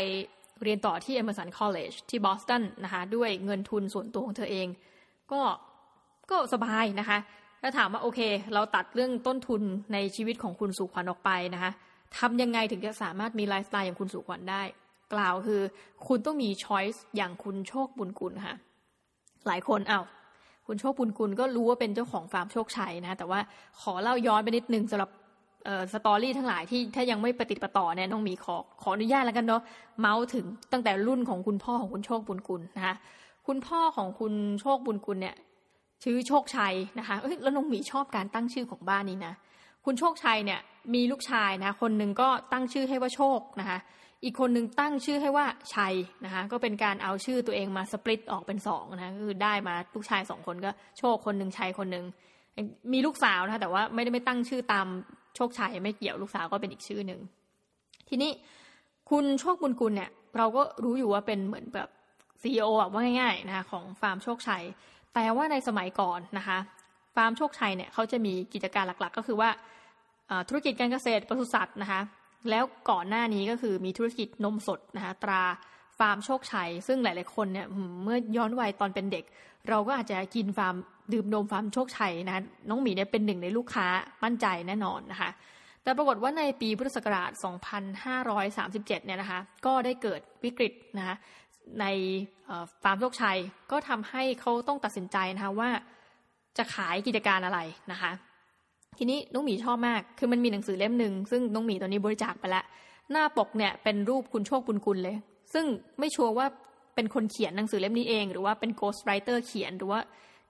เรียนต่อที่ Emerson College ที่บอสตันนะคะ ด้วยเงินทุนส่วนตัวของเธอเอง ก็ก็สบายนะคะถ้าถามว่าโอเค เราตัดเรื่องต้นทุนในชีวิตของคุณสุขวัญออกไปนะคะทำยังไงถึงจะสามารถมีไลฟ์สไตล์อย่างคุณสุขวัญได้ กล่าวคือ คุณต้องมีช้อยส์อย่างคุณโชคบุญกุลค่ะ หลายคนเอา้าคุณโชคบุญกุลก็รู้ว่าเป็นเจ้าของฟาร์มโชคชัยนะ แต่ว่าขอเล่าย้อนไปนิดนึงสำหรับ สตอรี่ทั้งหลายที่ถ้ายังไม่ปฏิปต่อเนี่ยน้องมีขอขออนุญาตแล้วกันเนาะเมาส์ถึงตั้งแต่รุ่นของคุณพ่อของคุณโชคบุญกุลนะคะคุณพ่อของคุณโชคบุญกุลเนี่ยชื่อโชคชัยนะคะเอ้ยแล้วน้องหมีชอบการตั้งชื่อของบ้านนี้นะคุณโชคชัยเนี่ยมีลูกชายนะคนหนึ่งก็ตั้งชื่อให้ว่าโชคนะคะอีกคนหนึ่งตั้งชื่อให้ว่าชัยนะคะก็เป็นการเอาชื่อตัวเองมาสปลิตออกเป็นสองนะคือได้มาลูกชายสองคนก็โชคคนหนึ่งชัยคนหนึ่งมีลูกสาวนะคะแต่ว่าไม่ได้ไม่ตั้งชื่อตาม โชคชัยไม่เกี่ยวลูกสาวก็เป็นอีกชื่อหนึ่งทีนี้คุณโชคบูลกุลเนี่ย เราก็รู้อยู่ว่าเป็นเหมือนแบบ CEO แบบว่าง่ายๆนะคะของฟาร์มโชคชัย แต่ว่าในสมัยก่อนนะคะ ฟาร์มโชคชัยเนี่ยเขาจะมีกิจการหลักๆ ก็คือว่าธุรกิจการเกษตรปศุสัตว์นะคะ แล้วก่อนหน้านี้ก็คือมีธุรกิจนมสดนะคะตราฟาร์มโชคชัย ซึ่งหลายๆคนเนี่ยเมื่อย้อนวัยตอนเป็นเด็ก เราก็อาจจะกินฟาร์ม ดื่มนมฟาร์มโชคชัยนะน้องหมีเนี่ยเป็นหนึ่งในลูกค้ามั่นใจแน่นอนนะคะ แต่ปรากฏว่าในปีพุทธศักราช 2537 เนี่ยนะคะ ก็ได้เกิดวิกฤตนะคะในฟาร์มโชคชัยก็ทำให้เขาต้องตัดสินใจนะคะว่าจะขายกิจการอะไรนะคะ ทีนี้น้องหมีชอบมาก คือมันมีหนังสือเล่มหนึ่งซึ่งน้องหมีตอนนี้บริจาคไปแล้วหน้าปกเนี่ยเป็นรูปคุณโชคบุญกุลเลย ซึ่งไม่ชัวร์ว่าเป็นคนเขียนหนังสือเล่มนี้เอง หรือว่าเป็น ghost writer เขียนหรือว่า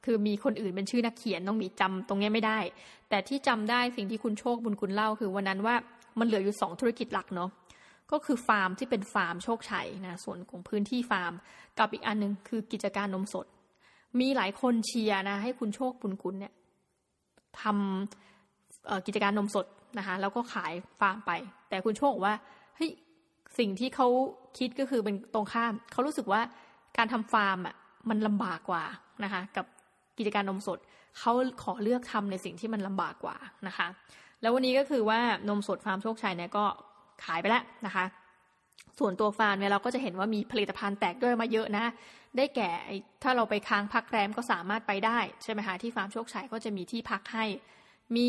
คือมีคนอื่นเป็นชื่อนักเขียนน้องหมีจำตรงนี้ไม่ได้ แต่ที่จำได้สิ่งที่คุณโชคบุญกุลเล่าคือวันนั้นว่ามันเหลืออยู่สองธุรกิจหลักเนาะก็คือฟาร์มที่เป็นฟาร์มโชคชัยนะส่วนของพื้นที่ฟาร์ม กับอีกอันหนึ่งคือกิจการนมสด มีหลายคนเชียร์นะ ให้คุณโชคบุญกุลเนี่ยทำกิจการนมสดนะคะแล้วก็ขายฟาร์มไป แต่คุณโชคว่าเฮ้ยสิ่งที่เขาคิดก็คือเป็นตรงข้ามเขารู้สึกว่าการทำฟาร์มอะมันลำบากกว่านะคะ กับ กิจการนมสดเขาขอเลือกทำในสิ่งที่มันลำบากกว่านะคะ แล้ววันนี้ก็คือว่านมสดฟาร์มโชคชัยเนี่ยก็ขายไปแล้วนะคะ ส่วนตัวฟาร์มเนี่ยเราก็จะเห็นว่ามีผลิตภัณฑ์แตกด้วยมาเยอะนะ ได้แก่ถ้าเราไปค้างพักแรมก็สามารถไปได้ใช่ไหมคะที่ฟาร์มโชคชัยก็จะมีที่พักให้ มี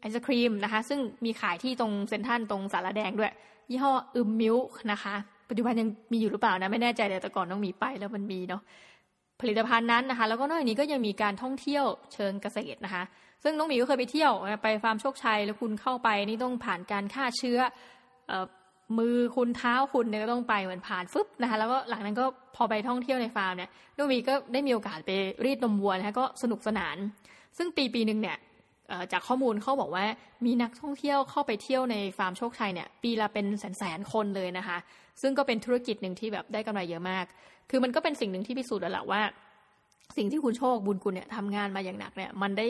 ไอศครีมนะคะ ซึ่งมีขายที่ตรงเซ็นทรัลตรงศาลาแดงด้วย ยี่ห้ออึมมิลนะคะปัจจุบันยังมีอยู่หรือเปล่านะไม่แน่ใจแต่ก่อนต้องมีไปแล้วมันมีเนาะ ผลิตภัณฑ์นั้นนะคะ แล้วก็นอกจากนี้ก็ยังมีการท่องเที่ยวเชิงเกษตรนะคะ ซึ่งน้องหมีก็เคยไปเที่ยวไปฟาร์มโชคชัยแล้วคุณเข้าไปนี่ต้องผ่านการฆ่าเชื้อมือคุณเท้าคุณเนี่ยก็ต้องไปเหมือนผ่านฟึบนะคะแล้วก็หลังนั้นก็พอไปท่องเที่ยวในฟาร์มเนี่ยน้องหมีก็ได้มีโอกาสไปรีดนมวัวนะคะก็สนุกสนาน ซึ่งปีปีหนึ่งเนี่ยจากข้อมูลเขาบอกว่ามีนักท่องเที่ยวเข้าไปเที่ยวในฟาร์มโชคชัยเนี่ยปีละเป็นแสนแสนคนเลยนะคะซึ่งก็เป็นธุรกิจหนึ่งที่แบบได้กำไรเยอะมาก คือมันก็เป็นสิ่งหนึ่งที่พิสูจน์แล้วแหละว่า สิ่งที่คุณโชคบุญคุณเนี่ยทำงานมาอย่างหนักเนี่ยมันได้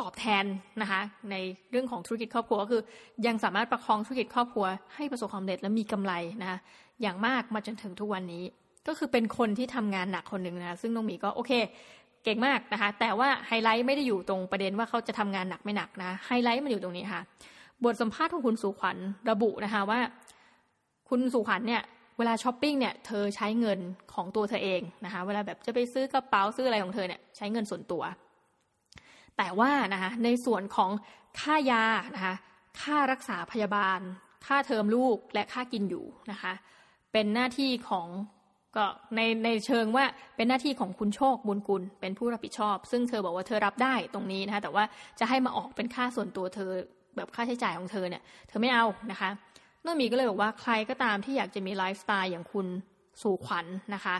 ตอบแทนนะคะในเรื่องของธุรกิจครอบครัวก็คือ ยังสามารถประคองธุรกิจครอบครัวให้ประสบความสำเร็จและมีกำไรนะคะอย่างมากมาจนถึงทุกวันนี้ ก็คือเป็นคนที่ทำงานหนักคนหนึ่งนะคะซึ่งน้องหมีก็โอเค เก่งมากนะคะ แต่ว่าไฮไลท์ไม่ได้อยู่ตรงประเด็นว่าเขาจะทำงานหนักไม่หนักนะไฮไลท์มันอยู่ตรงนี้ค่ะ บทสัมภาษณ์ของคุณสุขวัญระบุนะคะว่า คุณสุขวัญเนี่ยเวลาช้อปปิ้งเนี่ยเธอใช้เงินของตัวเธอเองนะคะเวลาแบบจะไปซื้อกระเป๋าซื้ออะไรของเธอเนี่ยใช้เงินส่วนตัว แต่ว่านะคะในส่วนของค่ายานะคะค่ารักษาพยาบาล ค่าเทอมลูกและค่ากินอยู่นะคะเป็นหน้าที่ของก็ในในเชิงว่าเป็นหน้าที่ของคุณโชคบุญกุลเป็นผู้รับผิดชอบ ซึ่งเธอบอกว่าเธอรับได้ตรงนี้นะคะแต่ว่าจะให้มาออกเป็นค่าส่วนตัวเธอแบบค่าใช้จ่ายของเธอเนี่ยเธอไม่เอานะคะ น้องมีก็เลยบอกว่าใครก็ตามที่อยากจะมีไลฟ์สไตล์อย่างคุณสู่ขวัญนนะคะ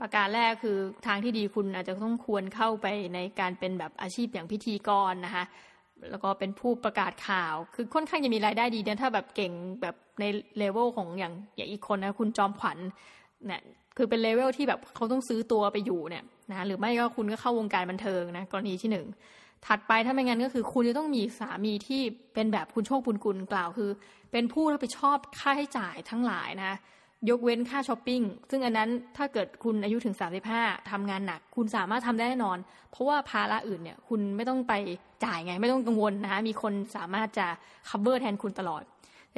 ประการแรกคือทางที่ดีคุณอาจจะต้องควรเข้าไปในการเป็นแบบอาชีพอย่างพิธีกรนะคะแล้วก็เป็นผู้ประกาศข่าว คือค่อนข้างจะมีรายได้ดีเนี่ยถ้าแบบเก่งแบบในเลเวลของอย่างอย่างอีกคนนะคุณจอมขวัญเนี่ยคือเป็นเลเวลที่แบบเขาต้องซื้อตัวไปอยู่เนี่ยนะหรือไม่ก็คุณก็เข้าวงการบันเทิงนะกรณีที่หนึ่ง ถัดไปถ้าไม่งั้นก็คือ คุณจะต้องมีสามีที่เป็นแบบคุณโชคบูลกุลกล่าวคือ เป็นผู้รับผิดชอบค่าใช้จ่ายทั้งหลายนะยกเว้นค่าช้อปปิ้ง ซึ่งอันนั้นถ้าเกิดคุณอายุถึง 35ทำงานหนัก คุณสามารถทำได้แน่นอน เพราะว่าภาระอื่นเนี่ย คุณไม่ต้องไปจ่ายไง ไม่ต้องกังวลนะคะมีคนสามารถจะ cover แทนคุณตลอด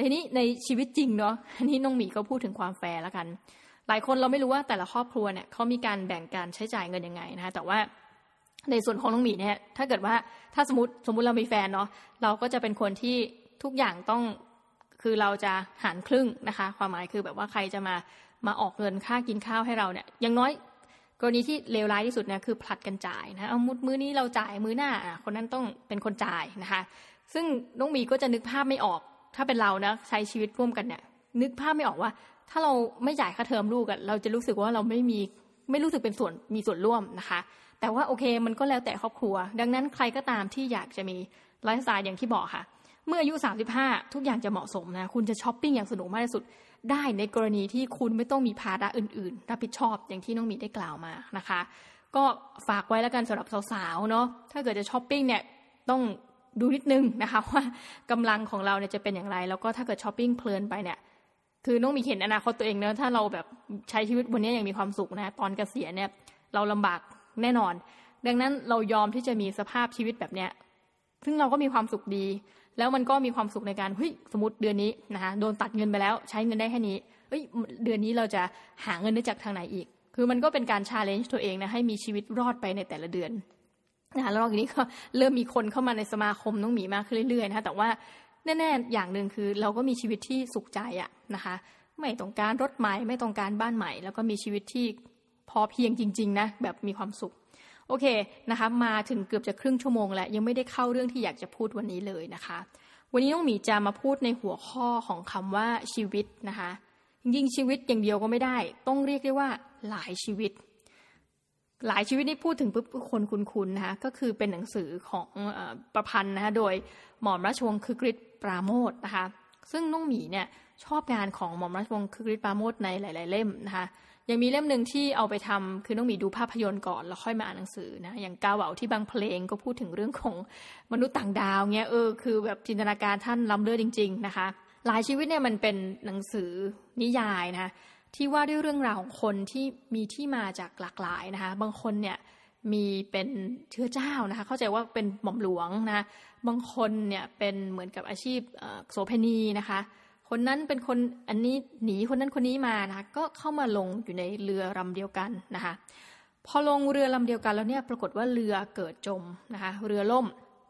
ทีนี้ในชีวิตจริงเนาะอันนี้น้องหมีก็พูดถึงความแฟร์แล้วกัน หลายคนเราไม่รู้ว่าแต่ละครอบครัวเนี่ยเขามีการแบ่งการใช้จ่ายเงินยังไงนะคะแต่ว่า ในส่วนของน้องหมีเนี่ย ถ้าเกิดว่าถ้าสมมติสมมติเรามีแฟนเนาะเราก็จะเป็นคนที่ทุกอย่างต้องคือเราจะหารครึ่งนะคะ ความหมายคือแบบว่าใครจะมามาออกเงินค่ากินข้าวให้เราเนี่ยยังน้อยกรณีที่เลวร้ายที่สุดเนี่ยคือผลัดกันจ่ายนะเอาสมมุติมื้อนี้เราจ่ายมื้อหน้าคนนั้นต้องเป็นคนจ่ายนะคะ ซึ่งน้องหมีก็จะนึกภาพไม่ออก ถ้าเป็นเรานะใช้ชีวิตร่วมกันเนี่ยนึกภาพไม่ออกว่า ถ้าเราไม่จ่ายค่าเทอมลูกอะเราจะรู้สึกว่าเราไม่มีไม่รู้สึกเป็นส่วนมีส่วนร่วมนะคะ แต่ว่าโอเคมันก็แล้วแต่ครอบครัว ดังนั้นใครก็ตามที่อยากจะมีไลฟ์สไตล์อย่างที่บอกค่ะ เมื่ออายุ 35 ทุกอย่างจะเหมาะสมนะ คุณจะช้อปปิ้งอย่างสนุกมากที่สุด ได้ในกรณีที่คุณไม่ต้องมีภาระอื่น ๆ รับผิดชอบอย่างที่น้องหมีได้กล่าวมานะคะ ก็ฝากไว้แล้วกันสำหรับสาวๆเนาะถ้าเกิดจะช้อปปิ้งเนี่ยต้องดูนิดนึงนะคะว่ากำลังของเราเนี่ยจะเป็นอย่างไร แล้วก็ถ้าเกิดช้อปปิ้งเพลินไปเนี่ยคือน้องหมีเห็นอนาคตตัวเองเนอะถ้าเราแบบใช้ชีวิตวันนี้อย่างมีความสุขนะตอนเกษียณเนี่ยเราลำบาก แน่นอน ดังนั้นเรายอมที่จะมีสภาพชีวิตแบบเนี้ยซึ่งเราก็มีความสุขดี แล้วมันก็มีความสุขในการเฮ้ยสมมติเดือนนี้นะคะโดนตัดเงินไปแล้วใช้เงินได้แค่นี้เฮ้ยเดือนนี้เราจะหาเงินได้จากทางไหนอีก คือมันก็เป็นการชาเลนจ์ตัวเองนะให้มีชีวิตรอดไปในแต่ละเดือนนะคะแล้วทีนี้ก็เริ่มมีคนเข้ามาในสมาคมน้องหมีมากขึ้นเรื่อยๆนะคะแต่ว่าแน่ๆอย่างหนึ่งคือเราก็มีชีวิตที่สุขใจอะนะคะ ไม่ต้องการรถใหม่ไม่ต้องการบ้านใหม่ แล้วก็มีชีวิตที่ พอเพียงจริง ๆ นะ แบบมีความสุข โอเคนะคะ มาถึงเกือบจะครึ่งชั่วโมงแล้ว ยังไม่ได้เข้าเรื่องที่อยากจะพูดวันนี้เลยนะคะ วันนี้น้องหมีจะมาพูดในหัวข้อของคำว่าชีวิตนะคะ จริงๆชีวิตอย่างเดียวก็ไม่ได้ ต้องเรียกได้ว่าหลายชีวิต หลายชีวิตนี่พูดถึงปุ๊บคนคุ้นๆนะคะก็คือเป็นหนังสือของประพันธ์นะคะโดยหม่อมราชวงศ์คือกริชปราโมทนะคะ ซึ่งน้องหมีเนี่ยชอบงานของหม่อมราชวงศ์คือกริชปราโมทในหลาย ๆ เล่มนะคะ ยังมีเล่มหนึ่งที่เอาไปทำคือน้องมีดูภาพยนตร์ก่อนแล้วค่อยมาอ่านหนังสือนะอย่างกาเหวาที่บางเพลงก็พูดถึงเรื่องของมนุษย์ต่างดาวเงี้ยเออคือแบบจินตนาการท่านล้ำเลิศจริง ๆ นะคะ หลายชีวิตเนี่ยมันเป็นหนังสือนิยายนะที่ว่าด้วยเรื่องราวของคนที่มีที่มาจากหลากหลายนะคะ บางคนเนี่ยมีเป็นเชื้อเจ้านะคะ เข้าใจว่าเป็นหม่อมหลวงนะ บางคนเนี่ยเป็นเหมือนกับอาชีพโสเภณีนะคะ คนนั้นเป็นคนอันนี้หนีคนนั้นคนนี้มานะคะก็เข้ามาลงอยู่ในเรือลำเดียวกันนะคะพอลงเรือลำเดียวกันแล้วเนี่ยปรากฏว่าเรือเกิดจมนะคะเรือล่ม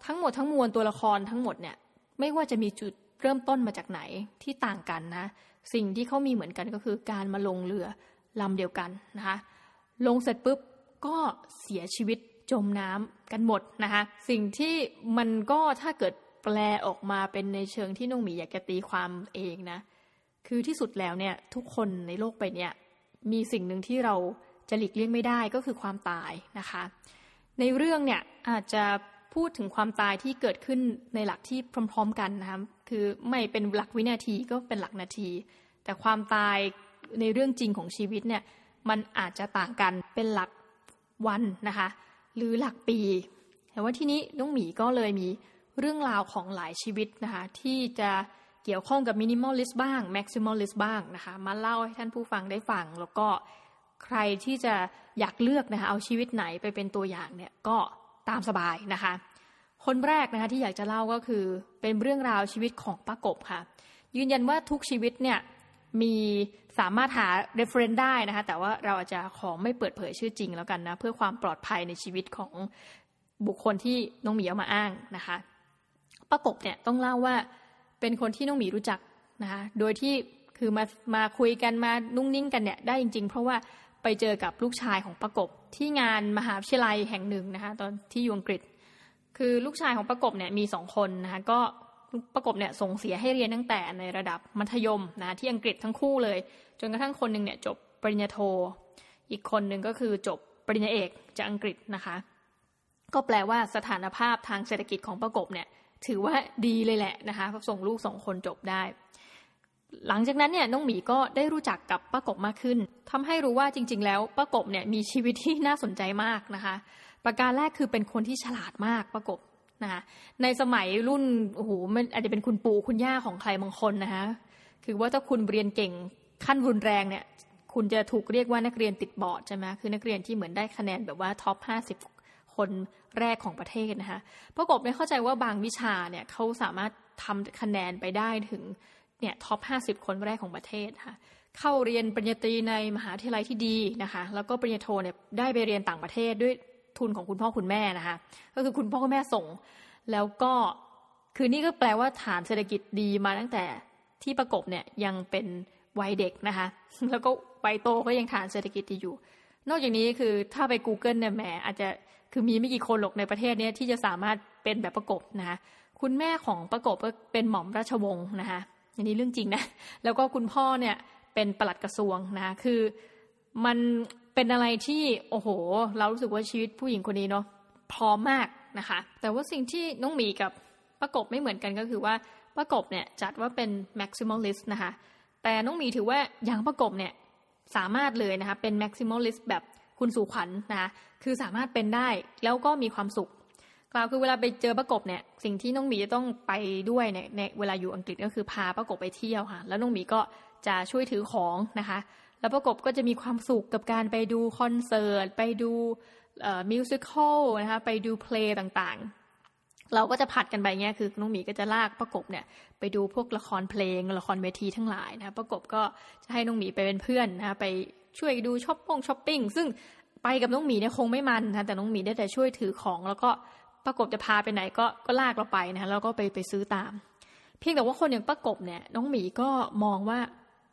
ทั้งหมดทั้งมวลตัวละครทั้งหมดเนี่ยไม่ว่าจะมีจุดเริ่มต้นมาจากไหนที่ต่างกันนะสิ่งที่เขามีเหมือนกันก็คือการมาลงเรือลำเดียวกันนะคะลงเสร็จปุ๊บก็เสียชีวิตจมน้ำกันหมดนะคะสิ่งที่มันก็ถ้าเกิด แปลออกมาเป็นในเชิงที่น้องหมีอยากจะตีความเองนะ คือที่สุดแล้วเนี่ยทุกคนในโลกไปเนี่ยมีสิ่งหนึ่งที่เราจะหลีกเลี่ยงไม่ได้ก็คือความตายนะคะ ในเรื่องเนี่ยอาจจะพูดถึงความตายที่เกิดขึ้นในหลักที่พร้อม ๆ กันนะคะคือไม่เป็นหลักวินาทีก็เป็นหลักนาที แต่ความตายในเรื่องจริงของชีวิตเนี่ยมันอาจจะต่างกันเป็นหลักวันนะคะ หรือหลักปี แต่ว่าทีนี้น้องหมีก็เลยมี เรื่องราวของหลายชีวิตนะคะที่จะเกี่ยวข้องกับ minimalist บ้าง maximalist บ้างนะคะมาเล่าให้ท่านผู้ฟังได้ฟัง แล้วก็ใครที่จะอยากเลือกนะคะเอาชีวิตไหนไปเป็นตัวอย่างเนี่ยก็ตามสบายนะคะ คนแรกนะคะที่อยากจะเล่าก็คือเป็นเรื่องราวชีวิตของป้ากบค่ะ ยืนยันว่าทุกชีวิตเนี่ยมีสามารถหา reference ได้นะคะแต่ว่าเราอาจจะขอไม่เปิดเผยชื่อจริงแล้วกันนะเพื่อความปลอดภัยในชีวิตของบุคคลที่น้องหมีเอามาอ้างนะคะ ป้ากบเนี่ยต้องเล่าว่าเป็นคนที่น้องหมีรู้จักนะคะโดยที่คือมามาคุยกันมานุ่งนิ่งกันเนี่ยได้จริง ๆ เพราะว่าไปเจอกับลูกชายของประกบที่งานมหาวิทยาลัยแห่งหนึ่งนะคะตอนที่อยู่อังกฤษ คือลูกชายของประกบเนี่ยมีสองคนนะคะก็ประกบเนี่ยส่งเสียให้เรียนตั้งแต่ในระดับมัธยมนะที่อังกฤษทั้งคู่เลย จนกระทั่งคนหนึ่งเนี่ยจบปริญญาโท อีกคนหนึ่งก็คือจบปริญญาเอกจากอังกฤษนะคะ ก็แปลว่าสถานภาพทางเศรษฐกิจของประกบเนี่ย ถือว่าดีเลยแหละนะคะส่งลูกสองคนจบได้ หลังจากนั้นเนี่ยน้องหมีก็ได้รู้จักกับป้ากบมากขึ้นทำให้รู้ว่าจริง ๆ แล้วป้ากบเนี่ยมีชีวิตที่น่าสนใจมากนะคะ ประการแรกคือเป็นคนที่ฉลาดมากป้ากบนะคะในสมัยรุ่นโอ้โหมันอาจจะเป็นคุณปู่คุณย่าของใครบางคนนะคะคือว่าถ้าคุณเรียนเก่งขั้นรุนแรงเนี่ยคุณจะถูกเรียกว่านักเรียนติดบอร์ดใช่ไหมคือนักเรียนที่เหมือนได้คะแนนแบบว่าท็อปห้าสิบ คนแรกของประเทศนะคะประกบเนี่ยเข้าใจว่าบางวิชาเนี่ยเขาสามารถทำคะแนนไปได้ถึงเนี่ยท็อปห้าสิบคนแรกของประเทศค่ะเข้าเรียนปริญญาตรีในมหาวิทยาลัยที่ดีนะคะแล้วก็ปริญญาโทเนี่ยได้ไปเรียนต่างประเทศด้วยทุนของคุณพ่อคุณแม่นะคะก็คือคุณพ่อคุณแม่ส่ง แล้วก็คือนี่ก็แปลว่าฐานเศรษฐกิจดีมาตั้งแต่ที่ประกบเนี่ยยังเป็นวัยเด็กนะคะ แล้วก็วัยโตก็ยังฐานเศรษฐกิจดีอยู่ นอกจากนี้คือถ้าไป Google เนี่ยแหมอาจจะ คือมีไม่กี่คนหรอกในประเทศนี้ที่จะสามารถเป็นแบบประกบนะคะคุณแม่ของประกบก็เป็นหม่อมราชวงศ์นะคะอันนี้เรื่องจริงนะ แล้วก็คุณพ่อเนี่ยเป็นปลัดกระทรวงนะคือมันเป็นอะไรที่โอ้โห เรารู้สึกว่าชีวิตผู้หญิงคนนี้เนาะพร้อมมากนะคะ แต่ว่าสิ่งที่น้องหมีกับประกบไม่เหมือนกันก็คือว่าประกบเนี่ยจัดว่าเป็น maximalist นะคะ แต่น้องหมีถือว่าอย่างประกบเนี่ยสามารถเลยนะคะเป็น maximalist แบบ คุณสู่ขวัญนนะคะคือสามารถเป็นได้แล้วก็มีความสุขกล่าวคือเวลาไปเจอประกบเนี่ยสิ่งที่น้องหมีจะต้องไปด้วยเนี่ยในเวลาอยู่อังกฤษก็คือพาประกบไปเที่ยวค่ะ แล้วน้องหมีก็จะช่วยถือของนะคะ แล้วประกบก็จะมีความสุขกับการไปดูคอนเสิร์ตไปดูมิวสิควลนะคะไปดูเพลงต่างๆ เราก็จะผัดกันไปเงี้ยคือน้องหมีก็จะลากประกบเนี่ยไปดูพวกละครเพลงละครเวทีทั้งหลายนะคะประกบก็จะให้น้องหมีไปเป็นเพื่อนนะคะไป ช่วยดูช้อปปิ้งช้อปปิ้งซึ่งไปกับน้องหมีเนี่ยคงไม่มันนะแต่น้องหมีได้แต่ช่วยถือของ แล้วก็ประกบจะพาไปไหนก็ก็ลากเราไปนะแล้วก็ไปไปซื้อตาม เพียงแต่ว่าคนอย่างประกบเนี่ย น้องหมีก็มองว่า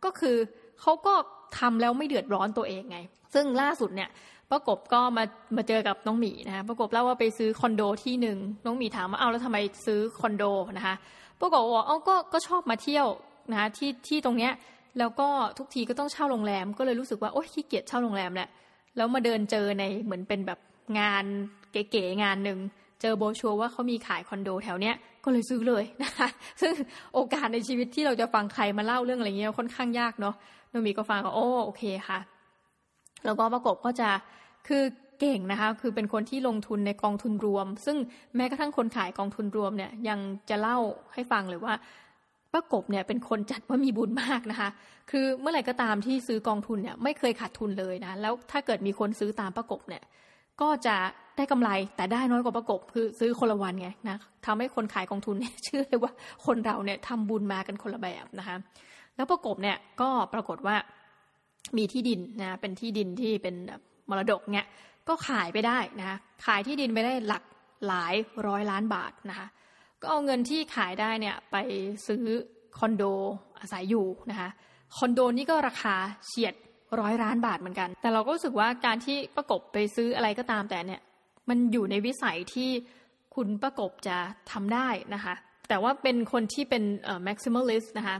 ก็คือเขาก็ทำแล้วไม่เดือดร้อนตัวเองไง ซึ่งล่าสุดเนี่ยประกบก็มามาเจอกับน้องหมีนะคะประกบเล่าว่าไปซื้อคอนโดที่หนึ่งน้องหมีถามว่าเอาแล้วทำไมซื้อคอนโดนะคะประกบบอกเอาก็ก็ชอบมาเที่ยวนะคะที่ที่ตรงเนี้ย แล้วก็ทุกทีก็ต้องเช่าโรงแรม ก็เลยรู้สึกว่าโอ๊ยขี้เกียจเช่าโรงแรมแหละแล้วมาเดินเจอในเหมือนเป็นแบบงานเก๋ๆงานหนึ่งเจอโบชัวว่าเขามีขายคอนโดแถวเนี้ยก็เลยซื้อเลยนะคะซึ่งโอกาสในชีวิตที่เราจะฟังใครมาเล่าเรื่องอะไรเงี้ยค่อนข้างยากเนาะโนมีก็ฟังก็โอ้โอเคค่ะ แล้วก็ประกบก็จะคือเก่งนะคะคือเป็นคนที่ลงทุนในกองทุนรวม ซึ่งแม้กระทั่งคนขายกองทุนรวมเนี่ยยังจะเล่าให้ฟังเลยว่า ประกบเนี่ยเป็นคนจัดว่ามีบุญมากนะคะ คือเมื่อไหร่ก็ตามที่ซื้อกองทุนเนี่ยไม่เคยขาดทุนเลยนะ แล้วถ้าเกิดมีคนซื้อตามประกบเนี่ย ก็จะได้กำไรแต่ได้น้อยกว่าประกบคือซื้อคนละวันไงนะทำให้คนขายกองทุนเนี่ยเชื่อเลยว่าคนเราเนี่ยทำบุญมากันคนละแบบนะคะ แล้วประกบเนี่ยก็ปรากฏว่ามีที่ดินนะเป็นที่ดินที่เป็นมรดกเนี่ยก็ขายไปได้นะคะขายที่ดินไปได้หลักหลายร้อยล้านบาทนะคะ ก็เอาเงินที่ขายได้เนี่ยไปซื้อคอนโดอาศัยอยู่นะคะคอนโดนี่ก็ราคาเฉียดร้อยล้านบาทเหมือนกัน แต่เราก็รู้สึกว่าการที่ประกบไปซื้ออะไรก็ตามแต่เนี่ย มันอยู่ในวิสัยที่คุณประกบจะทำได้นะคะ แต่ว่าเป็นคนที่เป็นเอ่อ maximalist นะคะ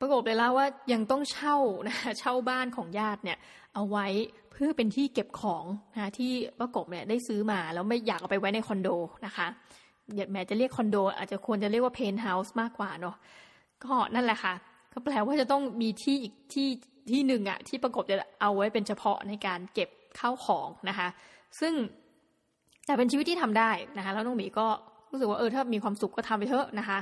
ประกบเลยเล่าว่ายังต้องเช่านะคะเช่าบ้านของญาติเนี่ยเอาไว้เพื่อเป็นที่เก็บของนะะที่ป้ากบเนี่ยได้ซื้อมาแล้วไม่อยากเอาไปไว้ในคอนโดนะคะ แม้จะเรียกคอนโด อาจจะควรจะเรียกว่าเพนท์เฮาส์มากกว่าเนาะก็นั่นแหละค่ะ ก็แปลว่าจะต้องมีที่อีกที่ที่หนึ่งอะที่ประกบจะเอาไว้เป็นเฉพาะในการเก็บข้าวของนะคะ ซึ่งแต่เป็นชีวิตที่ทำได้นะคะแล้วน้องหมีก็รู้สึกว่าเออถ้ามีความสุขก็ทำไปเถอะนะคะ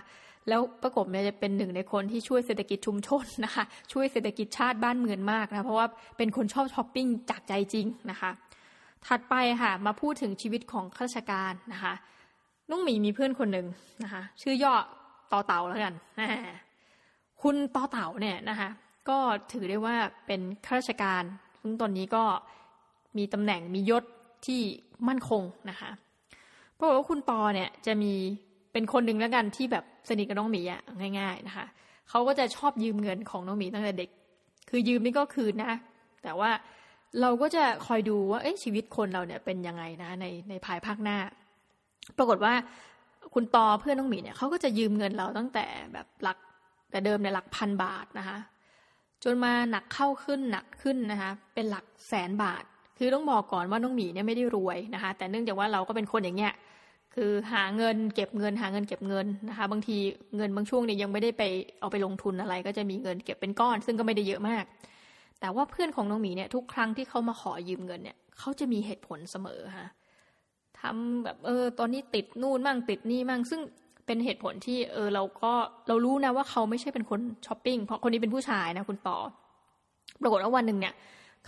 แล้วประกบเนี่ยจะเป็นหนึ่งในคนที่ช่วยเศรษฐกิจชุมชนนะคะ ช่วยเศรษฐกิจชาติบ้านเมืองมากนะเพราะว่าเป็นคนชอบช้อปปิ้งจากใจจริงนะคะ ถัดไปค่ะมาพูดถึงชีวิตของข้าราชการนะคะ น้องหมีมีเพื่อนคนหนึ่งนะคะ ชื่อย่อต่อเต่าแล้วกันคุณต่อเต่าเนี่ยนะคะ ก็ถือได้ว่าเป็นข้าราชการซึ่งตอนนี้ก็มีตำแหน่งมียศที่มั่นคงนะคะเพราะว่าคุณปอเนี่ยจะมีเป็นคนหนึ่งแล้วกันที่แบบสนิทกับน้องหมีอะง่าย ๆนะคะเขาก็จะชอบยืมเงินของน้องหมีตั้งแต่เด็ก คือยืมนี่ก็คืนนะ แต่ว่าเราก็จะคอยดูว่าเอ๊ะชีวิตคนเราเนี่ยเป็นยังไงนะในในภายภาคหน้า ปรากฏว่าคุณตอเพื่อนน้องหมีเนี่ยเขาก็จะยืมเงินเราตั้งแต่แบบหลักแต่เดิมในหลักพันบาทนะคะ จนมาหนักเข้าขึ้นหนักขึ้นนะคะ เป็นหลักแสนบาท คือต้องบอกก่อนว่าน้องหมีเนี่ยไม่ได้รวยนะคะ แต่เนื่องจากว่าเราก็เป็นคนอย่างเงี้ยคือหาเงินเก็บเงินหาเงินเก็บเงินนะคะ บางทีเงินบางช่วงเนี่ยยังไม่ได้ไปเอาไปลงทุนอะไร ก็จะมีเงินเก็บเป็นก้อน ซึ่งก็ไม่ได้เยอะมาก แต่ว่าเพื่อนของน้องหมีเนี่ยทุกครั้งที่เขามาขอยืมเงินเนี่ยเขาจะมีเหตุผลเสมอค่ะ ทำแบบเออ ตอนนี้ติดนู่นมั่งติดนี่มั่งซึ่งเป็นเหตุผลที่เออเราก็เรารู้นะว่าเขาไม่ใช่เป็นคนช้อปปิ้งเพราะคนนี้เป็นผู้ชายนะคุณต่อ ปรากฏว่าวันหนึ่งเนี่ย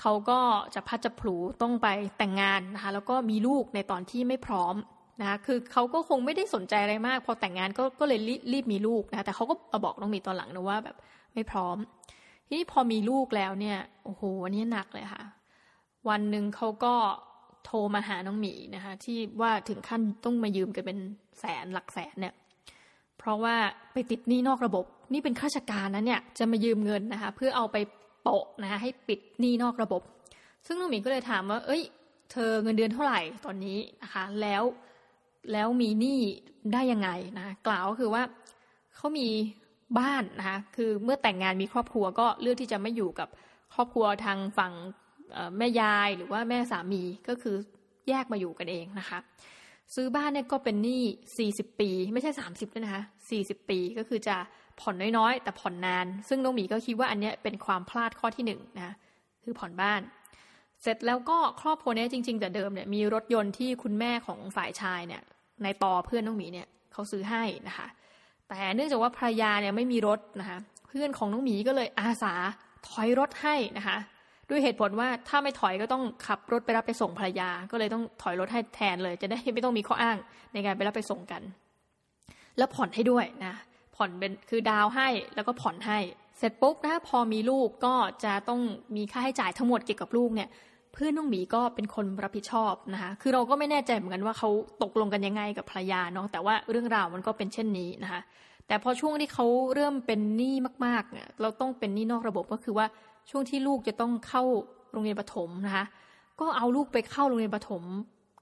เขาก็จะพัดจะผูต้องไปแต่งงานนะคะ แล้วก็มีลูกในตอนที่ไม่พร้อมนะคะคือเขาก็คงไม่ได้สนใจอะไรมาก พอแต่งงานก็ก็เลยรีบมีลูกนะแต่เขาก็มาบอกน้องมีตอนหลังนะว่าแบบไม่พร้อม ทีนี้พอมีลูกแล้วเนี่ยโอ้โหอันนี้หนักเลยค่ะ วันหนึ่งเขาก็ โทรมาหาน้องหมีนะคะ ที่ว่าถึงขั้นต้องมายืมกันเป็นแสนหลักแสนเนี่ย เพราะว่าไปติดหนี้นอกระบบ นี่เป็นข้าราชการนะเนี่ยจะมายืมเงินนะคะ เพื่อเอาไปโปะนะคะให้ปิดหนี้นอกระบบ ซึ่งน้องหมีก็เลยถามว่า เอ้ย เธอเงินเดือนเท่าไหร่ตอนนี้นะคะ แล้วแล้วมีหนี้ได้ยังไงนะกล่าวก็คือว่าเขามีบ้านนะคะคือเมื่อแต่งงานมีครอบครัวก็เลือกที่จะไม่อยู่กับครอบครัวทางฝั่ง แม่ยายหรือว่าแม่สามีก็คือแยกมาอยู่กันเองนะคะ ซื้อบ้านเนี่ยก็เป็นหนี้40 ปี ไม่ใช่ 30ด้วยนะคะ40 ปีก็คือจะผ่อนน้อยๆ แต่ผ่อนนาน ซึ่งน้องหมีก็คิดว่าอันเนี้ยเป็นความพลาดข้อที่หนึ่งนะคือผ่อนบ้าน เสร็จแล้วก็ครอบครัวนี้จริง ๆ แต่เดิมเนี่ยมีรถยนต์ที่คุณแม่ของฝ่ายชายเนี่ยในต่อเพื่อนน้องหมีเนี่ยเขาซื้อให้นะคะ แต่เนื่องจากว่าภรรยาเนี่ยไม่มีรถนะคะ เพื่อนของน้องหมีก็เลยอาสาถอยรถให้นะคะ ด้วยเหตุผลว่าถ้าไม่ถอยก็ต้องขับรถไปรับไปส่งภรรยา ก็เลยต้องถอยรถให้แทนเลย จะได้ไม่ต้องมีข้ออ้างในการไปรับไปส่งกัน แล้วผ่อนให้ด้วยนะผ่อนเป็นคือดาวให้แล้วก็ผ่อนให้ เสร็จปุ๊บนะพอมีลูกก็จะต้องมีค่าให้จ่ายทั้งหมดเกี่ยวกับลูกเนี่ยเพื่อนน้องหมีก็เป็นคนรับผิดชอบนะคะคือเราก็ไม่แน่ใจเหมือนกันว่าเขาตกลงกันยังไงกับภรรยาเนาะแต่ว่าเรื่องราวมันก็เป็นเช่นนี้นะคะแต่พอช่วงที่เขาเริ่มเป็นหนี้มากๆเนี่ยเราต้องเป็นหนี้นอกระบบก็คือว่า ช่วงที่ลูกจะต้องเข้าโรงเรียนประถมนะคะ ก็เอาลูกไปเข้าโรงเรียนประถม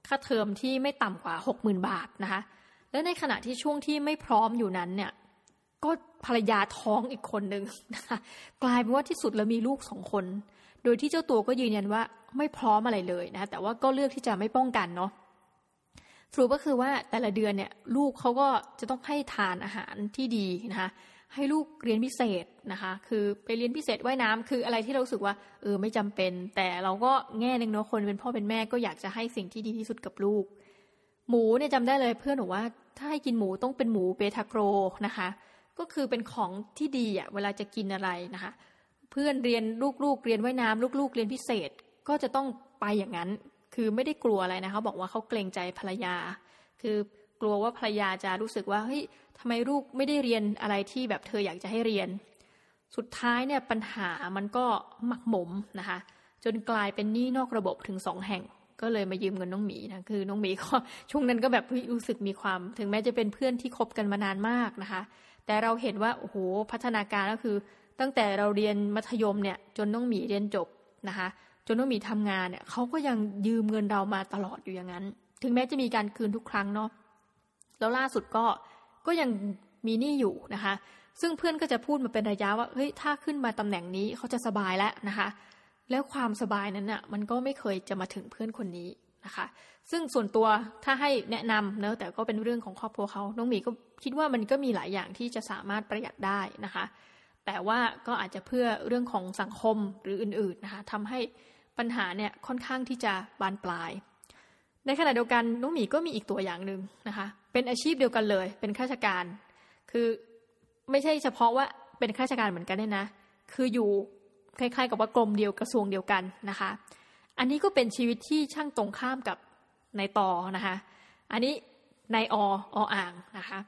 ค่าเทอมที่ไม่ต่ำกว่าหกหมื่นบาทนะคะ และในขณะที่ช่วงที่ไม่พร้อมอยู่นั้นเนี่ย ก็ภรรยาท้องอีกคนหนึ่งนะคะกลายเป็นว่าที่สุดแล้วมีลูกสองคน โดยที่เจ้าตัวก็ยืนยันว่าไม่พร้อมอะไรเลยนะแต่ว่าก็เลือกที่จะไม่ป้องกันเนาะสรุปก็คือว่าแต่ละเดือนเนี่ยลูกเขาก็จะต้องให้ทานอาหารที่ดีนะคะ ให้ลูกเรียนพิเศษนะคะ คือไปเรียนพิเศษว่ายน้ำคืออะไรที่เราสึกว่าเออไม่จำเป็น แต่เราก็แง่หนึ่งเนาะคนเป็นพ่อเป็นแม่ก็อยากจะให้สิ่งที่ดีที่สุดกับลูก หมูเนี่ยจำได้เลยเพื่อนหนูว่า ถ้าให้กินหมูต้องเป็นหมูเบทาโกรนะคะ ก็คือเป็นของที่ดีอะเวลาจะกินอะไรนะคะ เพื่อนเรียนลูกๆเรียนว่ายน้ำลูกๆ เรียนพิเศษก็จะต้องไปอย่างนั้น คือไม่ได้กลัวอะไรนะคะบอกว่าเขาเกรงใจภรรยา คือกลัวว่าภรรยาจะรู้สึกว่าเฮ้ย ทำไมลูกไม่ได้เรียนอะไรที่แบบเธออยากจะให้เรียน สุดท้ายเนี่ยปัญหามันก็หมักหมมนะคะ จนกลายเป็นหนี้นอกระบบถึงสองแห่ง ก็เลยมายืมเงินน้องหมีนะคือน้องหมีก็ช่วงนั้นก็แบบรู้สึกมีความ ถึงแม้จะเป็นเพื่อนที่คบกันมานานมากนะคะ แต่เราเห็นว่าโอ้โหพัฒนาการก็คือ ตั้งแต่เราเรียนมัธยมเนี่ยจนน้องหมีเรียนจบนะคะจนน้องหมีทำงานเนี่ยเขาก็ยังยืมเงินเรามาตลอดอยู่อย่างนั้น ถึงแม้จะมีการคืนทุกครั้งเนาะแล้วล่าสุดก็ ก็ยังมีหนี้อยู่นะคะ ซึ่งเพื่อนก็จะพูดมาเป็นระยะว่าเฮ้ยถ้าขึ้นมาตำแหน่งนี้เขาจะสบายแล้วนะคะ แล้วความสบายนั้นน่ะมันก็ไม่เคยจะมาถึงเพื่อนคนนี้นะคะ ซึ่งส่วนตัวถ้าให้แนะนำเนอะแต่ก็เป็นเรื่องของครอบครัวเขาน้องหมีก็คิดว่ามันก็มีหลายอย่างที่จะสามารถประหยัดได้นะคะ แต่ว่าก็อาจจะเพื่อเรื่องของสังคมหรืออื่นๆนะคะทำให้ปัญหาเนี่ยค่อนข้างที่จะบานปลาย ในขณะเดียวกันน้องหมีก็มีอีกตัวอย่างหนึ่งนะคะ เป็นอาชีพเดียวกันเลย เป็นข้าราชการ คือไม่ใช่เฉพาะว่าเป็นข้าราชการเหมือนกันเนี่ยนะ คืออยู่คล้ายๆ กับว่ากรมเดียวกระทรวงเดียวกันนะคะ อันนี้ก็เป็นชีวิตที่ช่างตรงข้ามกับนายต่อนะคะ อันนี้นายอออ่างนะคะ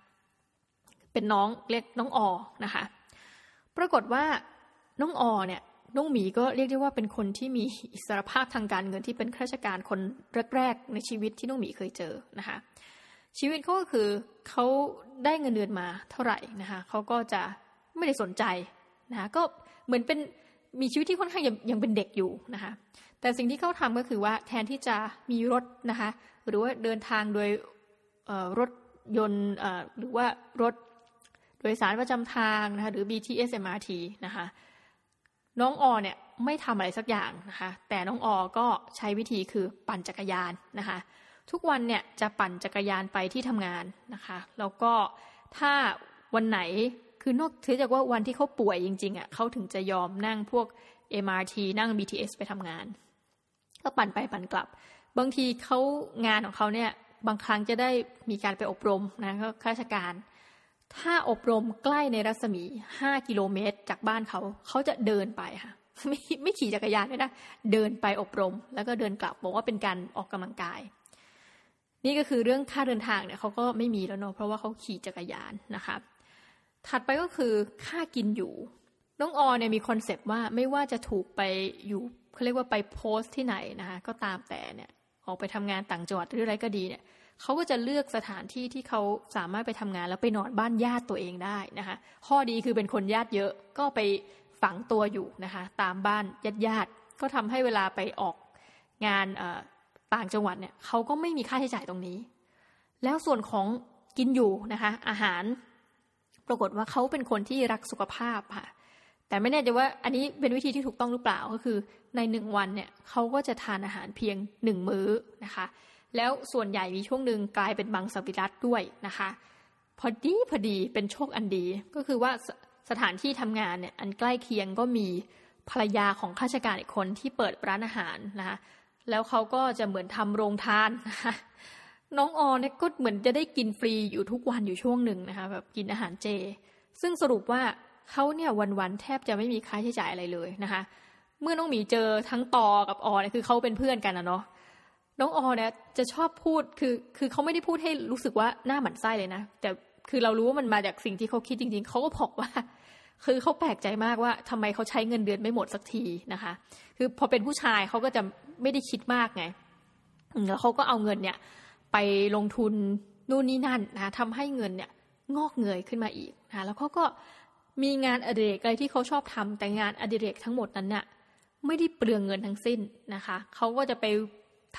เป็นน้องเรียกน้องอนะคะ ปรากฏว่าน้องอเนี่ย น้องหมีก็เรียกได้ว่าเป็นคนที่มีอิสรภาพทางการเงินที่เป็นข้าราชการคนแรกๆในชีวิตที่น้องหมีเคยเจอนะคะ ชีวิตเขาก็คือเขาได้เงินเดือนมาเท่าไหร่นะคะเขาก็จะไม่ได้สนใจนะคะก็เหมือนเป็นมีชีวิตที่ค่อนข้างยังยังเป็นเด็กอยู่นะคะแต่สิ่งที่เขาทำก็คือว่าแทนที่จะมีรถนะคะหรือว่าเดินทางโดยรถยนต์หรือว่ารถโดยสารประจำทางนะคะหรือ BTS MRT นะคะ น้องออเนี่ยไม่ทำอะไรสักอย่างนะคะ แต่น้องออก็ใช้วิธีคือปั่นจักรยานนะคะ ทุกวันเนี่ยจะปั่นจักรยานไปที่ทำงานนะคะ แล้วก็ถ้าวันไหนคือนอกจากว่าวันที่เขาป่วยจริงๆอะเขาถึงจะยอมนั่งพวก MRT นั่ง BTS ไปทำงาน ก็ปั่นไปปั่นกลับ บางทีเขางานของเขาเนี่ยบางครั้งจะได้มีการไปอบรมนะข้าราชการ ถ้าอบรมใกล้ในรัศมี5กิโลเมตรจากบ้านเขา เขาจะเดินไปค่ะ ไม่ไม่ขี่จักรยานด้วยนะ เดินไปอบรม แล้วก็เดินกลับบอกว่าเป็นการออกกำลังกาย นี่ก็คือเรื่องค่าเดินทางเนี่ยเขาก็ไม่มีแล้วเนาะเพราะว่าเขาขี่จักรยานนะคะถัดไปก็คือค่ากินอยู่ น้องออเนี่ยมี concept ว่าไม่ว่าจะถูกไปอยู่เขาเรียกว่าไปโพสที่ไหนนะคะก็ตามแต่เนี่ยออกไปทำงานต่างจังหวัดหรืออะไรก็ดีเนี่ย เขาก็จะเลือกสถานที่ที่เขาสามารถไปทำงานแล้วไปนอนบ้านญาติตัวเองได้นะคะ ข้อดีคือเป็นคนญาติเยอะก็ไปฝังตัวอยู่นะคะ ตามบ้านญาติญาติก็ทำให้เวลาไปออกงานต่างจังหวัดเนี่ยเขาก็ไม่มีค่าใช้จ่ายตรงนี้ แล้วส่วนของกินอยู่นะคะ อาหารปรากฏว่าเขาเป็นคนที่รักสุขภาพค่ะแต่ไม่แน่ใจว่าอันนี้เป็นวิธีที่ถูกต้องหรือเปล่าก็คือในหนึ่งวันเนี่ยเขาก็จะทานอาหารเพียงหนึ่งมื้อนะคะ แล้วส่วนใหญ่มีช่วงหนึ่งกลายเป็นมังสวิรัตด้วยนะคะ พอดีพอดีเป็นโชคอันดี ก็คือว่าสสถานที่ทำงานเนี่ยอันใกล้เคียงก็มีภรรยาของข้าราชการอีกคนที่เปิดร้านอาหารนะคะแล้วเขาก็จะเหมือนทำโรงทานนะคะน้องออเนี่ยก็เหมือนจะได้กินฟรีอยู่ทุกวันอยู่ช่วงหนึ่งนะคะแบบกินอาหารเจ ซึ่งสรุปว่าเขาเนี่ยวันๆแทบจะไม่มีค่าใช้จ่ายอะไรเลยนะคะ เมื่อน้องหมีเจอทั้งตอกับออเนี่ยคือเขาเป็นเพื่อนกันนะเนาะ น้องออเนี่ยจะชอบพูดคือคือเขาไม่ได้พูดให้รู้สึกว่าหน้าหมันไส้เลยนะแต่คือเรารู้ว่ามันมาจากสิ่งที่เขาคิดจริง ๆเขาก็บอกว่า คือเขาแปลกใจมากว่าทำไมเขาใช้เงินเดือนไม่หมดสักทีนะคะ คือพอเป็นผู้ชายเขาก็จะไม่ได้คิดมากไงแล้วเขาก็เอาเงินเนี่ย ไปลงทุนนู่นนี่นั่นนะทำให้เงินเนี่ยงอกเงยขึ้นมาอีกนะแล้วเขาก็มีงานอดิเรกอะไรที่เขาชอบทำแต่งานอดิเรกทั้งหมดนั้นเนี่ยไม่ได้เปลืองเงินทั้งสิ้นนะคะเขาก็จะไป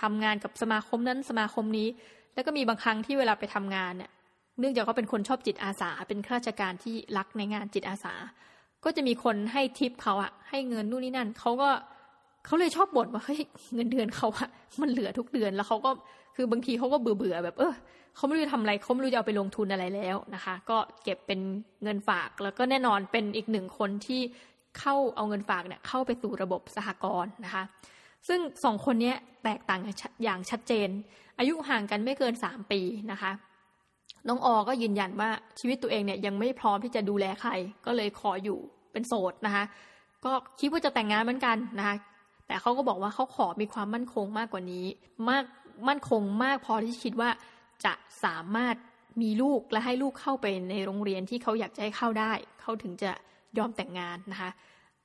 ทำงานกับสมาคมนั้นสมาคมนี้ แล้วก็มีบางครั้งที่เวลาไปทำงานเนี่ยเนื่องจากเขาเป็นคนชอบจิตอาสา เป็นข้าราชการที่รักในงานจิตอาสา ก็จะมีคนให้ทิปเขาอะให้เงินนู่นนี่นั่นเขาก็เขาเลยชอบบ่นว่าเฮ้ยเงินเดือนเขาอะมันเหลือทุกเดือนแล้วเขาก็คือบางทีเขาก็เบื่อเบื่อแบบ เออเขาไม่รู้จะทำอะไรเขาไม่รู้จะเอาไปลงทุนอะไรแล้วนะคะ ก็เก็บเป็นเงินฝากแล้วก็แน่นอนเป็นอีกหนึ่งคนที่เข้าเอาเงินฝากเนี่ยเข้าไปสู่ระบบสหกรณ์นะคะ ซึ่งสองคนนี้แตกต่างอย่างชัดเจน อายุห่างกันไม่เกินสามปีนะคะ น้องออก็ยืนยันว่าชีวิตตัวเองเนี่ยยังไม่พร้อมที่จะดูแลใคร ก็เลยขออยู่เป็นโสดนะคะ ก็คิดว่าจะแต่งงานเหมือนกันนะคะ แต่เขาก็บอกว่าเขาขอมีความมั่นคงมากกว่านี้ มากมั่นคงมากพอที่คิดว่าจะสามารถมีลูกและให้ลูกเข้าไปในโรงเรียนที่เขาอยากจะให้เข้าได้ เขาถึงจะยอมแต่งงานนะคะ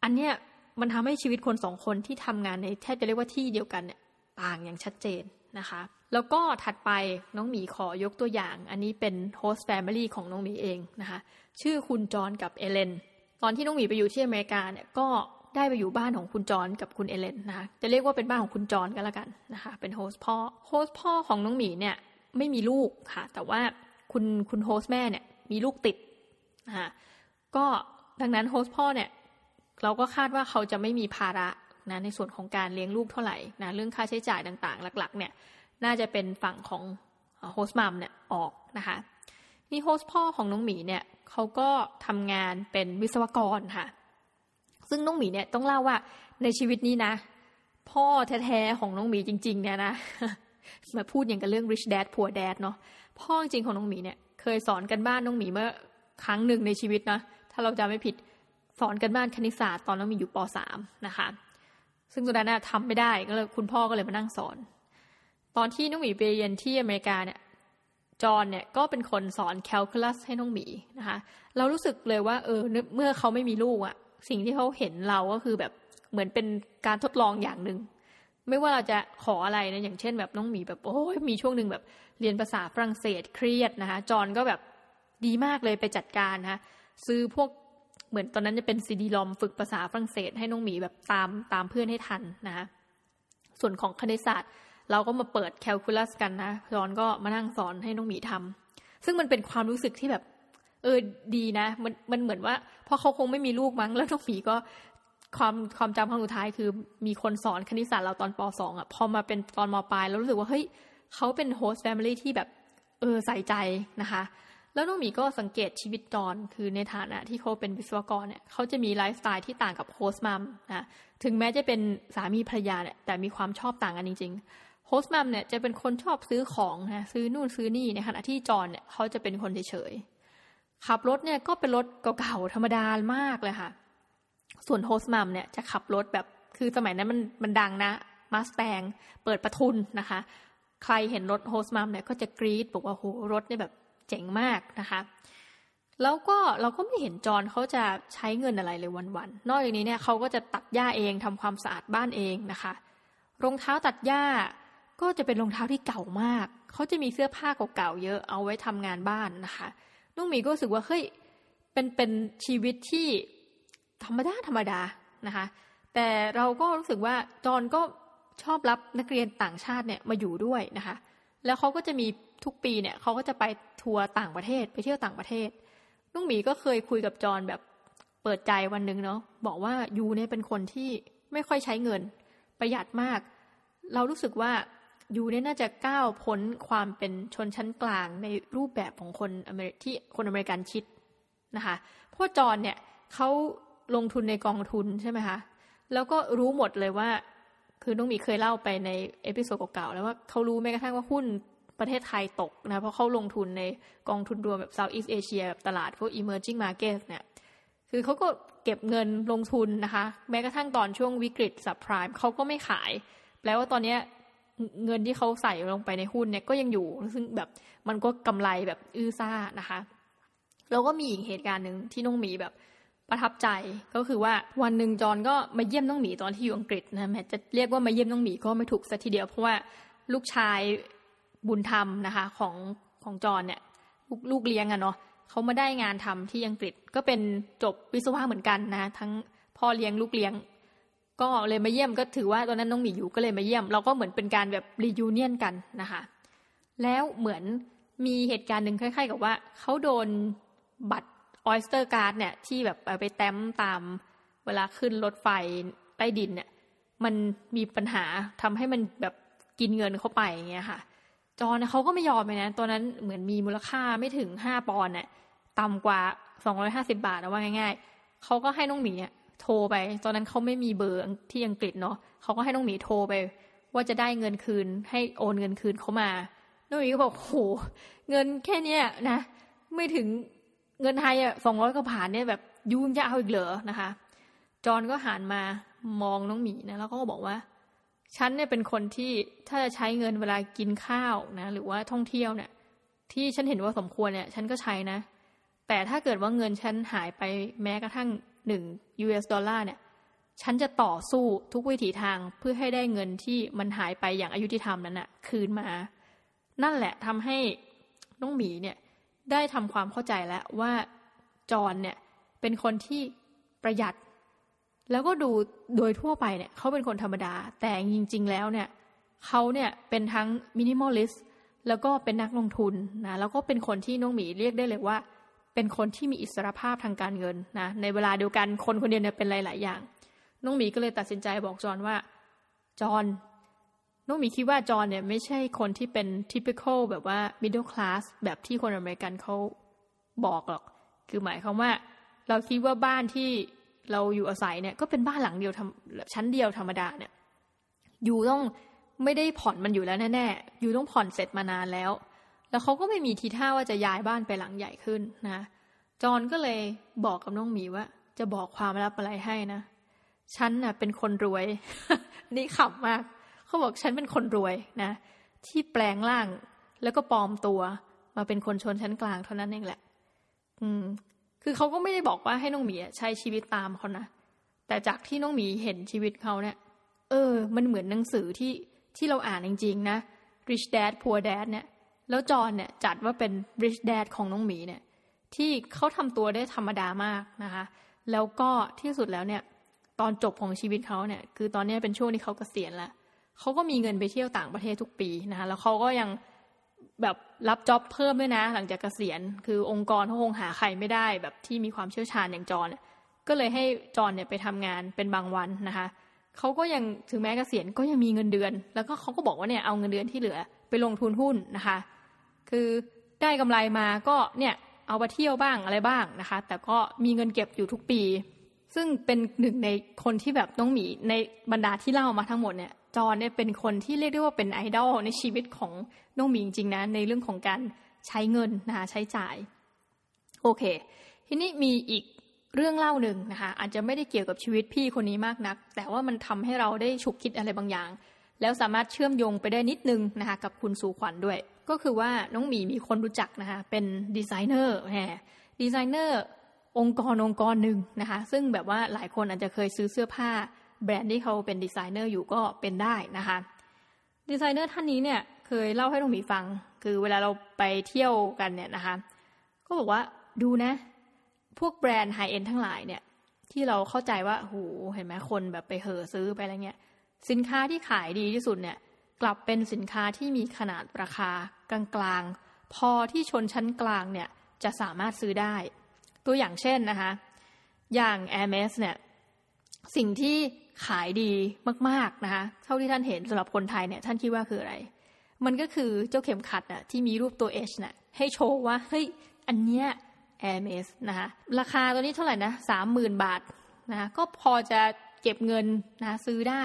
อันเนี้ย มันทำให้ชีวิตคนสองคนที่ทำงานในแทบจะเรียกว่าที่เดียวกันเนี่ยต่างอย่างชัดเจนนะคะ แล้วก็ถัดไปน้องหมีขอยกตัวอย่าง อันนี้เป็น host family ของน้องหมีเองนะคะ ชื่อคุณจอนกับเอเลน ตอนที่น้องหมีไปอยู่ที่อเมริกาเนี่ยก็ได้ไปอยู่บ้านของคุณจอนกับคุณเอเลนนะคะจะเรียกว่าเป็นบ้านของคุณจอนก็แล้วกันนะคะ เป็น host พ่อ host พ่อของน้องหมีเนี่ยไม่มีลูกค่ะ แต่ว่าคุณคุณ host แม่เนี่ยมีลูกติดนะคะก็ดังนั้น host พ่อเนี่ย เราก็คาดว่าเขาจะไม่มีภาระนะในส่วนของการเลี้ยงลูกเท่าไหร่นะเรื่องค่าใช้จ่ายต่างๆ หลักๆ เนี่ยน่าจะเป็นฝั่งของโฮสต์มัมเนี่ยออกนะคะนี่โฮสต์พ่อของน้องหมีเนี่ยเขาก็ทำงานเป็นวิศวกรค่ะ ซึ่งน้องหมีเนี่ยต้องเล่าว่าในชีวิตนี้นะ พ่อแท้ๆของน้องหมีจริง ๆ เนี่ยนะมาพูดอย่างกับเรื่อง rich dad poor dad เนาะพ่อจริงของน้องหมีเนี่ยเคยสอนกันบ้านน้องหมีเมื่อครั้งหนึ่งในชีวิตนะ ถ้าเราจำไม่ผิด สอนกันบ้านคณิตศาสตร์ตอนน้องมีอยู่ป .3 นะคะ ซึ่งตอนนั้นทำไม่ได้ก็เลยคุณพ่อก็เลยมานั่งสอน ตอนที่น้องหมีไปเรียนที่อเมริกาเนี่ยจอนเนี่ยก็เป็นคนสอนแคลคูลัสให้น้องหมีนะคะ เรารู้สึกเลยว่าเออเมื่อเขาไม่มีลูกอะสิ่งที่เขาเห็นเราก็คือแบบเหมือนเป็นการทดลองอย่างหนึ่งไม่ว่าเราจะขออะไรนะอย่างเช่นแบบน้องหมีแบบโอ้ยมีช่วงหนึ่งแบบเรียนภาษาฝรั่งเศสเครียดนะคะจอนก็แบบดีมากเลยไปจัดการนะคะซื้อพวก เหมือนตอนนั้นจะเป็นซีดีลอมฝึกภาษาฝรั่งเศส ให้น้องหมีแบบตามตามเพื่อนให้ทันนะคะส่วนของคณิตศาสตร์ เราก็มาเปิดแคลคูลัสกันนะจอนก็มานั่งสอนให้น้องหมีทำซึ่งมันเป็นความรู้สึกที่แบบ เออดีนะ มันมันเหมือนว่าพอเขาคงไม่มีลูกมั้ง แล้วน้องหมีก็ความความจำครั้งสุดท้ายคือมีคนสอนคณิตศาสตร์เราตอนป .2 อะพอมาเป็นตอนมปลายแล้วรู้สึกว่าเฮ้ยเขาเป็น host family ที่แบบเออใส่ใจนะคะ แล้วน้องหมีก็สังเกตชีวิตจอนคือในฐานะที่เขาเป็นวิศวกรเนี่ยเขาจะมีไลฟ์สไตล์ที่ต่างกับ host mom นะถึงแม้จะเป็นสามีภรรยาเนี่ยแต่มีความชอบต่างกันจริงๆ host mom เนี่ยจะเป็นคนชอบซื้อของนะซื้อนู่นซื้อนี่ในขณะที่จอนเนี่ยเขาจะเป็นคนเฉยๆขับรถเนี่ยก็เป็นรถเก่าๆธรรมดามากเลยค่ะ ส่วน host mom เนี่ยจะขับรถแบบคือสมัยนั้นมันมันดังนะมาสแตงเปิดประทุนนะคะ ใครเห็นรถโฮสต์มัมเนี่ยก็จะกรี๊ดบอกว่าโหรถเนี่ยแบบ เจ๋งมากนะคะ แล้วก็เราก็ไม่เห็นจอนเขาจะใช้เงินอะไรเลยวันๆ นอกจากนี้เนี่ยเขาก็จะตัดหญ้าเองทำความสะอาดบ้านเองนะคะ รองเท้าตัดหญ้าก็จะเป็นรองเท้าที่เก่ามาก เขาจะมีเสื้อผ้าเก่าๆเยอะเอาไว้ทำงานบ้านนะคะนุ่งมีก็รู้สึกว่าเฮ้ยเป็นเป็นชีวิตที่ธรรมดาธรรมดานะคะ แต่เราก็รู้สึกว่าจอนก็ชอบรับนักเรียนต่างชาติเนี่ยมาอยู่ด้วยนะคะ แล้วเขาก็จะมี ทุกปีเนี่ยเขาก็จะไปทัวร์ต่างประเทศไปเที่ยวต่างประเทศลุงหมีก็เคยคุยกับจอนแบบเปิดใจวันหนึ่งเนาะบอกว่ายูเนี่ยเป็นคนที่ไม่ค่อยใช้เงิน ประหยัดมาก เรารู้สึกว่ายูเนี่ยน่าจะก้าวพ้นความเป็นชนชั้นกลางในรูปแบบของคนอเมริที่คนอเมริกันคิดนะคะเพราะจอนเนี่ยเขาลงทุนในกองทุนใช่ไหมคะแล้วก็รู้หมดเลยว่า คือน้องหมีเคยเล่าไปใน episode เก่าๆแล้วว่าเขารู้แม้กระทั่งว่าหุ้น ประเทศไทยตกนะเพราะเขาลงทุนในกองทุนรวมแบบ Southeast Asia แบบตลาดพวก emerging markets เนี่ยคือเขาก็เก็บเงินลงทุนนะคะ แม้กระทั่งตอนช่วงวิกฤต subprime เขาก็ไม่ขาย แปลว่าตอนนี้เงินที่เขาใส่ลงไปในหุ้นเนี่ยก็ยังอยู่ซึ่งแบบมันก็กำไรแบบอื้อซ่านะคะ แล้วก็มีอีกเหตุการณ์หนึ่งที่น้องหมีแบบประทับใจก็คือว่าวันหนึ่งจอนก็มาเยี่ยมน้องหมีตอนที่อยู่อังกฤษนะแม้จะเรียกว่ามาเยี่ยมน้องหมีก็ไม่ถูกสัทีเดียวเพราะว่าลูกชาย บุญธรรมนะคะ ของของจอนเนี่ยลูกลูกเลี้ยงอะเนาะเขามาได้งานทำที่อังกฤษก็เป็นจบวิศวะเหมือนกันนะ ทั้งพ่อเลี้ยงลูกเลี้ยง ก็เลยมาเยี่ยมก็ถือว่าตอนนั้นน้องหมีอยู่ก็เลยมาเยี่ยม เราก็เหมือนเป็นการแบบ reunion กันนะคะแล้วเหมือนมีเหตุการณ์หนึ่งคล้ายๆ กับว่าเขาโดนบัตร Oyster card เนี่ยที่แบบไปแตะตามเวลาขึ้นรถไฟใต้ดินเนี่ย มันมีปัญหาทำให้มันแบบกินเงินเข้าไปอย่างเงี้ยค่ะ จอนเนี่ยเขาก็ไม่ยอมเลยนะตัวนั้นเหมือนมีมูลค่าไม่ถึงห้าปอนด์เนี่ยต่ำกว่าสองร้อยห้าสิบาทนะว่าง่าย ๆเขาก็ให้น้องหมีโทรไป ตอนนั้นเขาไม่มีเบอร์ที่อังกฤษเนาะเขาก็ให้น้องหมีโทรไป ว่าจะได้เงินคืน ให้โอนเงินคืนเขามาน้องหมีก็บอกโหเงินแค่เนี้ยนะ ไม่ถึงเงินไทยอะสองร้อยกว่าผ่านเนี่ยแบบยูมจะเอาอีกเหรอนะคะ จอนก็หันมามองน้องหมีนะแล้วก็บอกว่า ฉันเนี่ยเป็นคนที่ถ้าจะใช้เงินเวลากินข้าวนะ หรือว่าท่องเที่ยวเนี่ย ที่ฉันเห็นว่าสมควรเนี่ย ฉันก็ใช้นะ แต่ถ้าเกิดว่าเงินฉันหายไปแม้กระทั่งหนึ่ง US ดอลลาร์เนี่ย ฉันจะต่อสู้ทุกวิถีทางเพื่อให้ได้เงินที่มันหายไปอย่างอายุที่ทำนั้นนะ่ะ คืนมา นั่นแหละทำให้น้องหมีเนี่ย ได้ทำความเข้าใจแล้วว่าจอนเนี่ย เป็นคนที่ประหยัด แล้วก็ดูโดยทั่วไปเนี่ยเขาเป็นคนธรรมดา แต่จริง ๆ แล้วเนี่ยเขาเนี่ยเป็นทั้ง minimalist แล้วก็เป็นนักลงทุนนะแล้วก็เป็นคนที่น้องหมีเรียกได้เลยว่า เป็นคนที่มีอิสรภาพทางการเงินนะในเวลาเดียวกันคนคนเดียวเนี่ยเป็นหลาย ๆ อย่าง น้องหมีก็เลยตัดสินใจบอกจอนว่าจอนน้องหมีคิดว่าจอนเนี่ยไม่ใช่คนที่เป็น typical แบบว่า middle class แบบที่คนอเมริกันเขาบอกหรอก คือหมายความว่า เราคิดว่าบ้านที่ เราอยู่อาศัยเนี่ยก็เป็นบ้านหลังเดียวทำชั้นเดียวธรรมดาเนี่ยอยู่ต้องไม่ได้ผ่อนมันอยู่แล้วแน่ๆอยู่ต้องผ่อนเสร็จมานานแล้ว แล้วเขาก็ไม่มีทีท่าว่าจะย้ายบ้านไปหลังใหญ่ขึ้นนะจอนก็เลยบอกกับน้องหมีว่า จะบอกความลับอะไรให้นะฉันน่ะเป็นคนรวย นี่ขำมาก เขาบอกฉันเป็นคนรวยนะ ที่แปลงร่างแล้วก็ปลอมตัว มาเป็นคนชนชั้นกลางเท่านั้นเองแหละ อืม คือเขาก็ไม่ได้บอกว่าให้น้องหมีใช้ชีวิตตามเขานะ แต่จากที่น้องหมีเห็นชีวิตเขาเนี่ย เออ มันเหมือนหนังสือที่ที่เราอ่านจริง ๆ นะ Rich Dad Poor Dad เนี่ย แล้วจอนเนี่ยจัดว่าเป็น Rich Dad ของน้องหมีเนี่ย ที่เขาทำตัวได้ธรรมดามากนะคะ แล้วก็ที่สุดแล้วเนี่ย ตอนจบของชีวิตเขาเนี่ย คือตอนนี้เป็นช่วงที่เขาเกษียณแล้วเขาก็มีเงินไปเที่ยวต่างประเทศทุกปีนะคะ แล้วเขาก็ยัง แบบรับจ็อบเพิ่มด้วยนะ หลังจากเกษียณ คือองค์กรเขาคงหาใครไม่ได้แบบที่มีความเชี่ยวชาญอย่างจอนก็เลยให้จอนเนี่ยไปทำงานเป็นบางวันนะคะเขาก็ยังถึงแม้เกษียณก็ยังมีเงินเดือน แล้วก็เขาก็บอกว่าเนี่ยเอาเงินเดือนที่เหลือไปลงทุนหุ้นนะคะ คือได้กำไรมาก็เนี่ยเอาไปเที่ยวบ้างอะไรบ้างนะคะ แต่ก็มีเงินเก็บอยู่ทุกปี ซึ่งเป็นหนึ่งในคนที่แบบน้องหมีในบรรดาที่เล่ามาทั้งหมดเนี่ย จอนเนี่ยเป็นคนที่เรียกได้ว่าเป็นไอดอลในชีวิตของน้องหมีจริงๆนะในเรื่องของการใช้เงินนะคะใช้จ่าย โอเค ทีนี้มีอีกเรื่องเล่าหนึ่งนะคะอาจจะไม่ได้เกี่ยวกับชีวิตพี่คนนี้มากนัก แต่ว่ามันทำให้เราได้ฉุกคิดอะไรบางอย่าง แล้วสามารถเชื่อมโยงไปได้นิดนึงนะคะกับคุณสูขวัญด้วย ก็คือว่าน้องหมีมีคนรู้จักนะคะเป็นดีไซเนอร์แหมดีไซเนอร์องค์กรองค์กรหนึ่งนะคะซึ่งแบบว่าหลายคนอาจจะเคยซื้อเสื้อผ้า แบรนด์ที่เขาเป็นดีไซเนอร์อยู่ก็เป็นได้นะคะดีไซเนอร์ท่านนี้เนี่ยเคยเล่าให้น้องหมีฟัง คือเวลาเราไปเที่ยวกันเนี่ยนะคะ ก็บอกว่าดูนะ พวกแบรนด์ high-end ทั้งหลายเนี่ย ที่เราเข้าใจว่าโหเห็นไหมคนแบบไปเห่อซื้อไปอะไรเงี้ย สินค้าที่ขายดีที่สุดเนี่ย กลับเป็นสินค้าที่มีขนาดราคากลางๆ พอที่ชนชั้นกลางเนี่ยจะสามารถซื้อได้ ตัวอย่างเช่นนะคะ อย่าง a i r m e s เนี่ย สิ่งที่ ขายดีมากๆนะคะ เท่าที่ท่านเห็นสำหรับคนไทยเนี่ยท่านคิดว่าคืออะไร มันก็คือเจ้าเข็มขัดน่ะที่มีรูปตัว H น่ะให้โชว์ว่าเฮ้ยอันเนี้ย Air m e s นะคะราคาตัวนี้เท่าไหร่นะสามหมื่นบาทนะคะก็พอจะเก็บเงินนะซื้อได้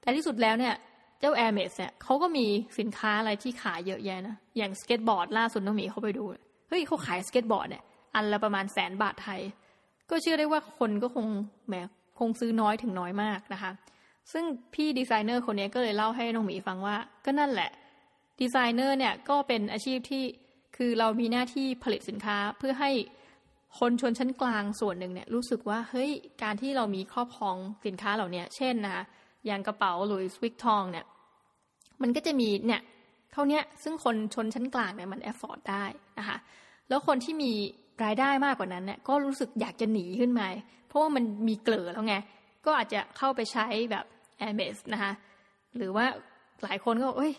แต่ที่สุดแล้วเนี่ยเจ้า Air m e s เนี่ยเขาก็มีสินค้าอะไรที่ขายเยอะแยะนะอย่างสเก็ตบอร์ดล่าสุดน้องหมีเขาไปดูเฮ้ยเขาขายสเก็ตบอร์ดเนี่ยอันละประมาณแสนบาทไทย ก็เชื่อได้ว่าคนก็คงแหมซื้อน้อยถึงน้อยมากนะคะ ซึ่งพี่ดีไซเนอร์คนนี้ก็เลยเล่าให้น้องหมีฟังว่า ก็นั่นแหละ ดีไซเนอร์เนี่ยก็เป็นอาชีพที่คือเรามีหน้าที่ผลิตสินค้าเพื่อให้คนชนชั้นกลางส่วนหนึ่งเนี่ยรู้สึกว่าเฮ้ยการที่เรามีครอบครองสินค้าเหล่านี้เช่นนะคะอย่างกระเป๋าหลุยส์วิตตองเนี่ย มันก็จะมีเนี่ยเท่านี้ซึ่งคนชนชั้นกลางเนี่ยมัน afford ได้นะคะแล้วคนที่มี รายได้มากกว่านั้นเนี่ยก็รู้สึกอยากจะหนีขึ้นมา เพราะว่ามันมันเกร่อแล้วไง ก็อาจจะเข้าไปใช้แบบ a i r m e s นะคะหรือว่าหลายคนก็เอ้ย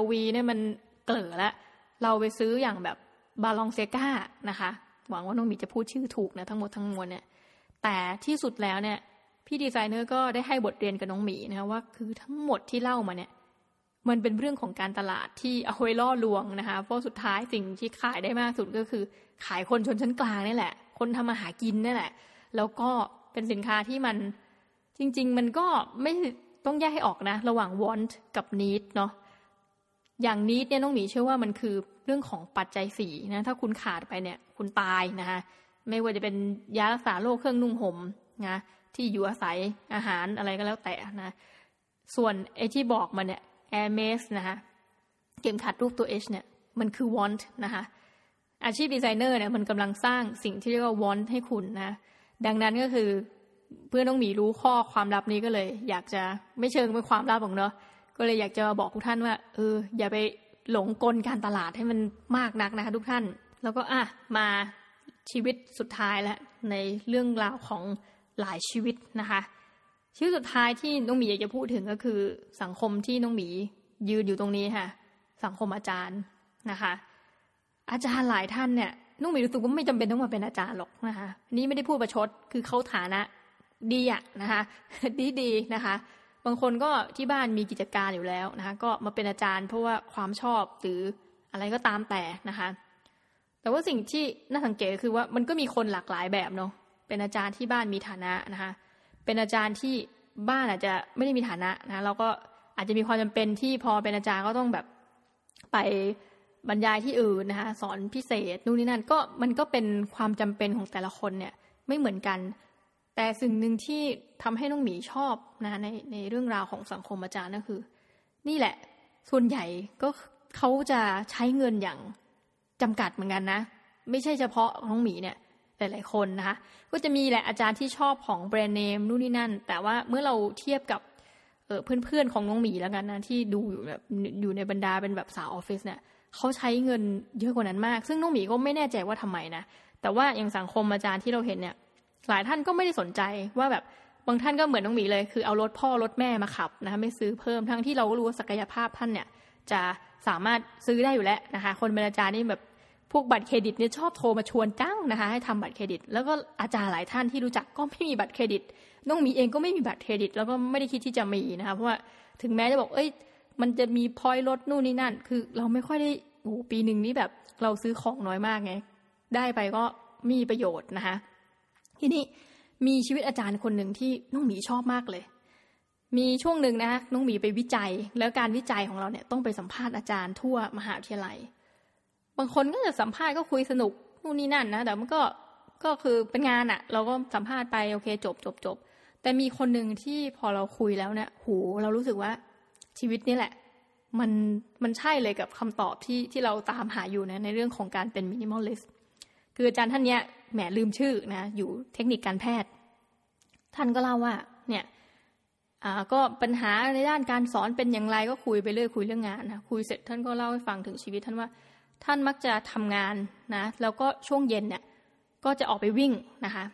LV เนี่ยมันเกร่อแล้วเราไปซื้ออย่างแบบ Balenciaga นะคะ หวังว่าน้องหมีจะพูดชื่อถูกนะทั้งหมดทั้งมวลเนี่ยแต่ที่สุดแล้วเนี่ยพี่ดีไซเนอร์ก็ได้ให้บทเรียนกับน้องหมีนะว่าคือทั้งหมดที่เล่ามาเนี่ย มันเป็นเรื่องของการตลาดที่เอาไว้ล่อลวงนะคะ เพราะสุดท้ายสิ่งที่ขายได้มากสุดก็คือ ขายคนชนชั้นกลางนี่แหละ คนทำมาหากินนี่แหละ แล้วก็เป็นสินค้าที่มันจริง ๆ มันก็ไม่ต้องแยกให้ออกนะ ระหว่าง want กับ need เนาะอย่างนี้เนี่ยน้องหมีเชื่อว่ามันคือเรื่องของปัจจัยสีนะ ถ้าคุณขาดไปเนี่ย คุณตายนะคะไม่ว่าจะเป็นยารักษาโรคเครื่องนุ่งห่มนะที่อยู่อาศัยอาหารอะไรก็แล้วแต่นะ ส่วนไอ้ที่บอกมาเนี่ย air m e s นะคะเกมขัดรูปตัว H เนี่ยมันคือ want นะคะอาชีพดีไซเนอร์เนี่ยมันกำลังสร้างสิ่งที่เรียกว่า want ให้คุณนะ ดังนั้นก็คือเพื่อนน้องหมีรู้ข้อความลับนี้ก็เลย อยากจะไม่เชิงเป็นความลับของเนาะก็เลยอยากจะบอกทุกท่านว่าเอออย่าไปหลงกลการตลาดให้มันมากนักนะคะทุกท่าน แล้วก็อะมาชีวิตสุดท้ายแล้วในเรื่องราวของหลายชีวิตนะคะ ชีวิตสุดท้ายที่น้องหมีอยากจะพูดถึงก็คือสังคมที่น้องหมียืนอยู่ตรงนี้ค่ะ สังคมอาจารย์นะคะ อาจารย์หลายท่านเนี่ยน้องหมีรู้สึกว่าไม่จำเป็นต้องมาเป็นอาจารย์หรอกนะคะนี่ไม่ได้พูดประชดคือเขาฐานะดีอะนะคะ ดีดีนะคะ บางคนก็ที่บ้านมีกิจการอยู่แล้วนะคะ ก็มาเป็นอาจารย์ เพราะว่าความชอบหรืออะไรก็ตามแต่นะคะ แต่ว่าสิ่งที่น่าสังเกตคือว่ามันก็มีคนหลากหลายแบบเนาะเป็นอาจารย์ที่บ้านมีฐานะนะคะ เป็นอาจารย์ที่บ้านอาจจะไม่ได้มีฐานะนะเราก็อาจจะมีความจำเป็นที่พอเป็นอาจารย์ก็ต้องแบบไปบรรยายที่อื่นนะคะสอนพิเศษนู่นนี่นั่นก็มันก็เป็นความจำเป็นของแต่ละคนเนี่ยไม่เหมือนกัน แต่สิ่งหนึ่งที่ทำให้น้องหมีชอบนะในในเรื่องราวของสังคมอาจารย์ก็คือ นี่แหละส่วนใหญ่ก็เขาจะใช้เงินอย่างจำกัดเหมือนกันนะ ไม่ใช่เฉพาะน้องหมีเนี่ย หลาย ๆ คนนะคะ ก็จะมีแหละอาจารย์ที่ชอบของแบรนด์เนมนู่นนี่นั่น แต่ว่าเมื่อเราเทียบกับเเพื่อน ๆ ของน้องหมีแล้วกันนะที่ดูอยู่แบบอยู่ในบรรดาเป็นแบบสาวออฟฟิศเนี่ยเขาใช้เงินเยอะกว่านั้นมาก ซึ่งน้องหมีก็ไม่แน่ใจว่าทำไมนะ แต่ว่าอย่างสังคมอาจารย์ที่เราเห็นเนี่ย หลายท่านก็ไม่ได้สนใจว่าแบบบางท่านก็เหมือนน้องหมีเลย คือเอารถพ่อรถแม่มาขับนะคะไม่ซื้อเพิ่มทั้งที่เราก็รู้ว่าศักยภาพท่านเนี่ยจะสามารถซื้อได้อยู่แล้วนะคะ คนเป็นอาจารย์นี่แบบ พวกบัตรเครดิตเนี่ยชอบโทรมาชวนจ้างนะคะให้ทำบัตรเครดิต แล้วก็อาจารย์หลายท่านที่รู้จักก็ไม่มีบัตรเครดิต น้องมีเองก็ไม่มีบัตรเครดิต แล้วก็ไม่ได้คิดที่จะมีนะคะเพราะว่าถึงแม้จะบอกเอ้ยมันจะมีพอยลดนู่นนี่นั่น คือเราไม่ค่อยได้โอ้ปีหนึ่งนี้แบบเราซื้อของน้อยมากไง ได้ไปก็มีประโยชน์นะคะทีนี้มีชีวิตอาจารย์คนหนึ่งที่น้องหมีชอบมากเลย มีช่วงหนึ่งนะน้องหมีไปวิจัย แล้วการวิจัยของเราเนี่ยต้องไปสัมภาษณ์อาจารย์ทั่วมหาวิทยาลัย บางคนก็จะสัมภาษณ์ก็คุยสนุกนู่นนี่นั่นนะแต่มันก็ก็คือเป็นงานอะเราก็สัมภาษณ์ไปโอเค จบจบจบแต่มีคนหนึ่งที่พอเราคุยแล้วเนี่ยหูเรารู้สึกว่าชีวิตนี้แหละ มันมันใช่เลยกับคำตอบที่ที่เราตามหาอยู่นะในเรื่องของการเป็น minimalist คืออาจารย์ท่านเนี้ยแหมลืมชื่อนะ อยู่เทคนิคการแพทย์ ท่านก็เล่าว่า เนี่ยอ่าก็ปัญหาในด้านการสอนเป็นอย่างไรก็คุยไปเรื่อยคุยเรื่องงานนะคุยเสร็จท่านก็เล่าให้ฟังถึงชีวิตท่านว่า ท่านมักจะทำงานนะแล้วก็ช่วงเย็นเนี่ยก็จะออกไปวิ่งนะคะ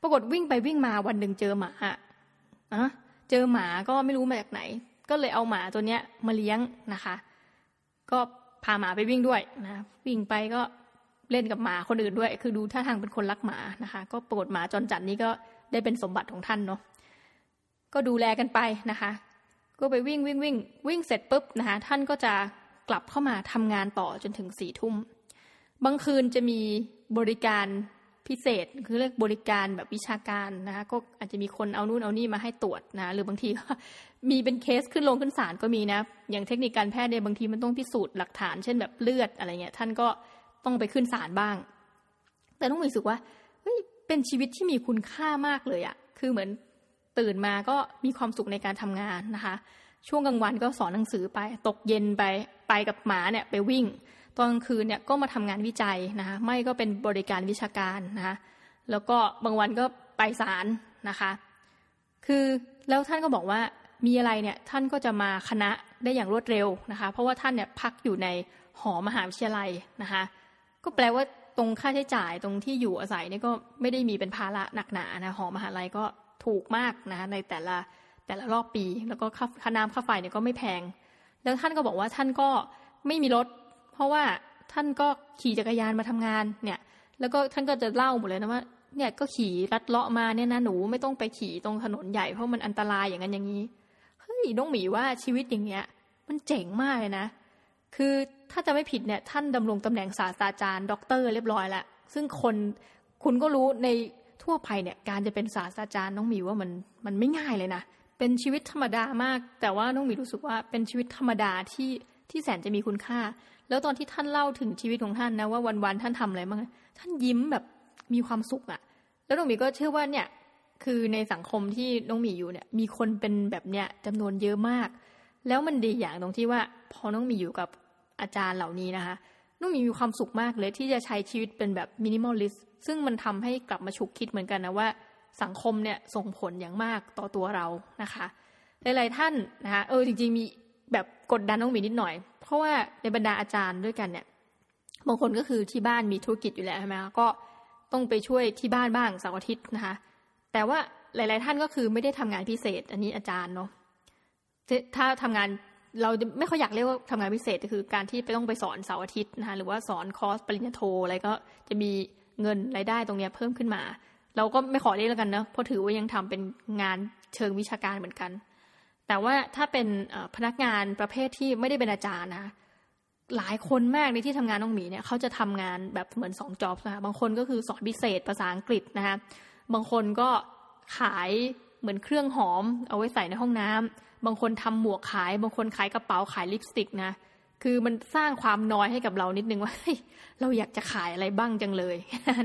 ปรากฏวิ่งไปวิ่งมาวันหนึ่งเจอหมาอะเจอหมาก็ไม่รู้มาจากไหน ก็เลยเอาหมาตัวเนี้ยมาเลี้ยงนะคะ ก็พาหมาไปวิ่งด้วยนะวิ่งไปก็เล่นกับหมาคนอื่นด้วย คือดูท่าทางเป็นคนรักหมานะคะ ก็ปรากฏหมาจรจัดนี้ก็ได้เป็นสมบัติของท่านเนาะก็ดูแลกันไปนะคะ ก็ไปวิ่งวิ่งวิ่งวิ่งเสร็จปุ๊บนะคะ ท่านก็จะ กลับเข้ามาทำงานต่อจนถึงสี่ทุ่ม บางคืนจะมีบริการพิเศษ คือเรียกบริการแบบวิชาการนะคะก็อาจจะมีคนเอานู่นเอานี่มาให้ตรวจนะหรือบางทีมีเป็นเคสขึ้นลงขึ้นศาลก็มีนะ อย่างเทคนิคการแพทย์เนี่ยบางทีมันต้องพิสูจน์หลักฐาน เช่นแบบเลือดอะไรเงี้ยท่านก็ต้องไปขึ้นศาลบ้าง แต่ต้องรู้สึกว่าเฮ้ยเป็นชีวิตที่มีคุณค่ามากเลยอะคือเหมือนตื่นมาก็มีความสุขในการทำงานนะคะ ช่วงกลางวันก็สอนหนังสือไป ตกเย็นไป ไปกับหมาเนี่ยไปวิ่ง ตอนกลางคืนเนี่ยก็มาทำงานวิจัยนะคะไม่ก็เป็นบริการวิชาการนะคะแล้วก็บางวันก็ไปศาลนะคะ คือแล้วท่านก็บอกว่ามีอะไรเนี่ยท่านก็จะมาคณะได้อย่างรวดเร็วนะคะ เพราะว่าท่านเนี่ยพักอยู่ในหอมหาวิทยาลัยนะคะ ก็แปลว่าตรงค่าใช้จ่ายตรงที่อยู่อาศัยนี่ก็ไม่ได้มีเป็นภาระหนักหนานะหอมหาลัยก็ถูกมากนะคะในแต่ละแต่ละรอบปี แล้วก็ค่าน้ำค่าไฟเนี่ยก็ไม่แพง แล้วท่านก็บอกว่าท่านก็ไม่มีรถ เพราะว่าท่านก็ขี่จักรยานมาทำงานเนี่ย แล้วก็ท่านก็จะเล่าหมดเลยนะว่าเนี่ยก็ขี่รัดเลาะมาเนี่ยนะหนูไม่ต้องไปขี่ตรงถนนใหญ่เพราะมันอันตรายอย่างนั้นอย่างนี้เฮ้ยน้องหมีว่าชีวิตอย่างเงี้ย มันเจ๋งมากเลยนะ คือถ้าจะไม่ผิดเนี่ยท่านดำรงตำแหน่งศาสตราจารย์ด็อกเตอร์เรียบร้อยแล้วซึ่งคนคุณก็รู้ในทั่วไปเนี่ยการจะเป็นศาสตราจารย์น้องหมีว่ามันมันไม่ง่ายเลยนะ เป็นชีวิตธรรมดามาก แต่ว่าน้องมีรู้สึกว่าเป็นชีวิตธรรมดาที่ที่แสนจะมีคุณค่า แล้วตอนที่ท่านเล่าถึงชีวิตของท่านนะว่าวันๆท่านทำอะไรบ้างท่านยิ้มแบบมีความสุขอะแล้วน้องมีก็เชื่อว่าเนี่ยคือในสังคมที่น้องมีอยู่เนี่ย มีคนเป็นแบบเนี้ยจำนวนเยอะมาก แล้วมันดีอย่างตรงที่ว่าพอน้องมีอยู่กับอาจารย์เหล่านี้นะคะน้องมีมีความสุขมากเลยที่จะใช้ชีวิตเป็นแบบมินิมอลลิสซึ่งมันทำให้กลับมาฉุกคิดเหมือนกันนะว่า สังคมเนี่ยส่งผลอย่างมากต่อตัวเรานะคะ หลายๆท่านนะคะเออจริงๆมีแบบกดดันน้องมีนิดหน่อย เพราะว่าในบรรดาอาจารย์ด้วยกันเนี่ยบางคนก็คือที่บ้านมีธุรกิจอยู่แล้วใช่ไหมคะก็ต้องไปช่วยที่บ้านบ้างเสาร์อาทิตย์นะคะ แต่ว่าหลาย ๆ ท่านก็คือไม่ได้ทำงานพิเศษ อันนี้อาจารย์เนาะถ้าทำงานเราไม่ค่อยอยากเรียกว่าทำงานพิเศษก็คือการที่ไปต้องไปสอนเสาร์อาทิตย์นะคะหรือว่าสอนคอร์สปริญญาโทอะไรก็จะมีเงินรายได้ตรงนี้เพิ่มขึ้นมา เราก็ไม่ขอเรียกแล้วกันเนะเพราะถือว่ายังทำเป็นงานเชิงวิชาการเหมือนกัน แต่ว่าถ้าเป็นพนักงานประเภทที่ไม่ได้เป็นอาจารย์นะหลายคนมากในที่ทำงานน้องหมีเนี่ยเขาจะทำงานแบบเหมือนสองจ็อบนะคะบางคนก็คือสอนพิเศษภาษาอังกฤษนะคะบางคนก็ขายเหมือนเครื่องหอม เอาไว้ใส่ในห้องน้ำบางคนทำหมวกขาย บางคนขายกระเป๋าขายลิปสติกนะ คือมันสร้างความน้อยให้กับเรานิดนึงว่าเราอยากจะขายอะไรบ้างจังเลย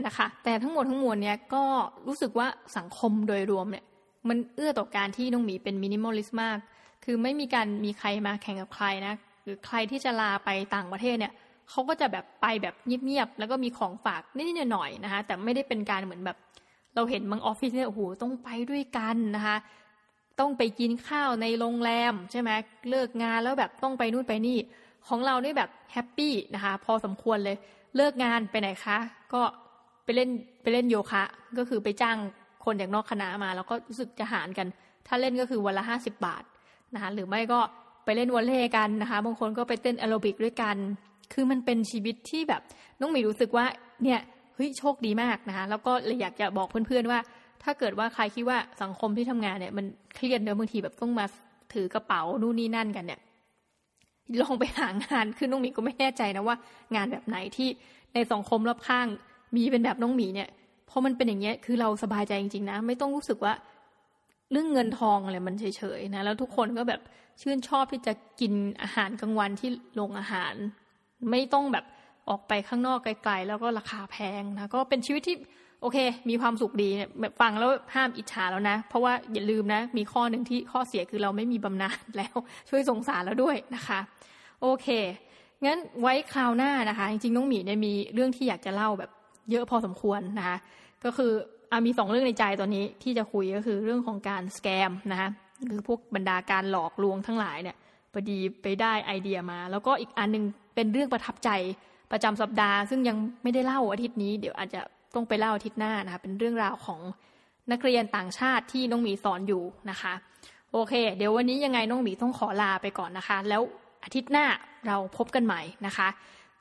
นะคะ แต่ทั้งหมดทั้งมวลเนี่ยก็รู้สึกว่าสังคมโดยรวมเนี่ยมันเอื้อต่อการที่น้องหมีเป็น minimalist มาก คือไม่มีการมีใครมาแข่งกับใครนะหรือใครที่จะลาไปต่างประเทศเนี่ยเขาก็จะแบบไปแบบเงียบๆแล้วก็มีของฝากนิดๆหน่อยๆนะคะ แต่ไม่ได้เป็นการเหมือนแบบ เราเห็นบางออฟฟิศเนี่ยโอ้โหต้องไปด้วยกันนะคะต้องไปกินข้าวในโรงแรมใช่ไหมเลิกงานแล้วแบบต้องไปนู่นไปนี่ ของเรานี่แบบแฮปปี้นะคะ พอสมควรเลยเลิกงานไปไหนคะ ก็ไปเล่นไปเล่นโยคะ ก็คือไปจ้างคนจากนอกคณะมา แล้วก็รู้สึกจะหารกัน ถ้าเล่นก็คือวันละห้าสิบบาทนะคะหรือไม่ก็ไปเล่นวอลเลย์กันนะคะบางคนก็ไปเต้นแอโรบิกด้วยกัน คือมันเป็นชีวิตที่แบบน้องมีรู้สึกว่าเนี่ยเฮ้ยโชคดีมากนะคะแล้วก็เลยอยากจะบอกเพื่อนๆว่า ถ้าเกิดว่าใครคิดว่าสังคมที่ทำงานเนี่ยมันเครียดเนอะบางทีแบบต้องมาถือกระเป๋านู่นนี่นั่นกันเนี่ย ลองไปหางานคือน้องหมีก็ไม่แน่ใจนะว่า งานแบบไหนที่ในสังคมรอบข้างมีเป็นแบบน้องหมีเนี่ยพอมันเป็นอย่างเงี้ยคือเราสบายใจจริงๆนะ ไม่ต้องรู้สึกว่า เรื่องเงินทองอะไรมันเฉยๆนะแล้วทุกคนก็แบบชื่นชอบที่จะกินอาหารกลางวันที่โรงอาหาร ไม่ต้องแบบออกไปข้างนอกไกลๆ แล้วก็ราคาแพงนะก็เป็นชีวิตที่ โอเค มีความสุขดีฟังแล้วห้ามอิจฉาแล้วนะ เพราะว่าอย่าลืมนะ มีข้อหนึ่งที่ข้อเสียคือเราไม่มีบำนาญแล้ว ช่วยสงสารแล้วด้วยนะคะ โอเค งั้นไว้คราวหน้านะคะ จริงๆน้องหมีเนี่ยมีเรื่องที่อยากจะเล่าแบบเยอะพอสมควรนะคะ ก็คืออมีสองเรื่องในใจตอนนี้ที่จะคุยก็คือเรื่องของการสแกมนะคะคือพวกบรรดาการหลอกลวงทั้งหลายเนี่ยพอดีไปได้ไอเดียมา แล้วก็อีกอันนึงเป็นเรื่องประทับใจประจำสัปดาห์ ซึ่งยังไม่ได้เล่าอาทิตย์นี้เดี๋ยวอาจจะ ต้องไปเล่าอาทิตย์หน้านะคะเป็นเรื่องราวของนักเรียนต่างชาติที่น้องหมีสอนอยู่นะคะ โอเค เดี๋ยววันนี้ยังไงน้องหมีต้องขอลาไปก่อนนะคะ แล้วอาทิตย์หน้าเราพบกันใหม่นะคะ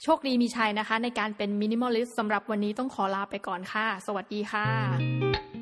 โชคดีมีชัยนะคะ ในการเป็น minimalist สำหรับวันนี้ต้องขอลาไปก่อนค่ะ สวัสดีค่ะ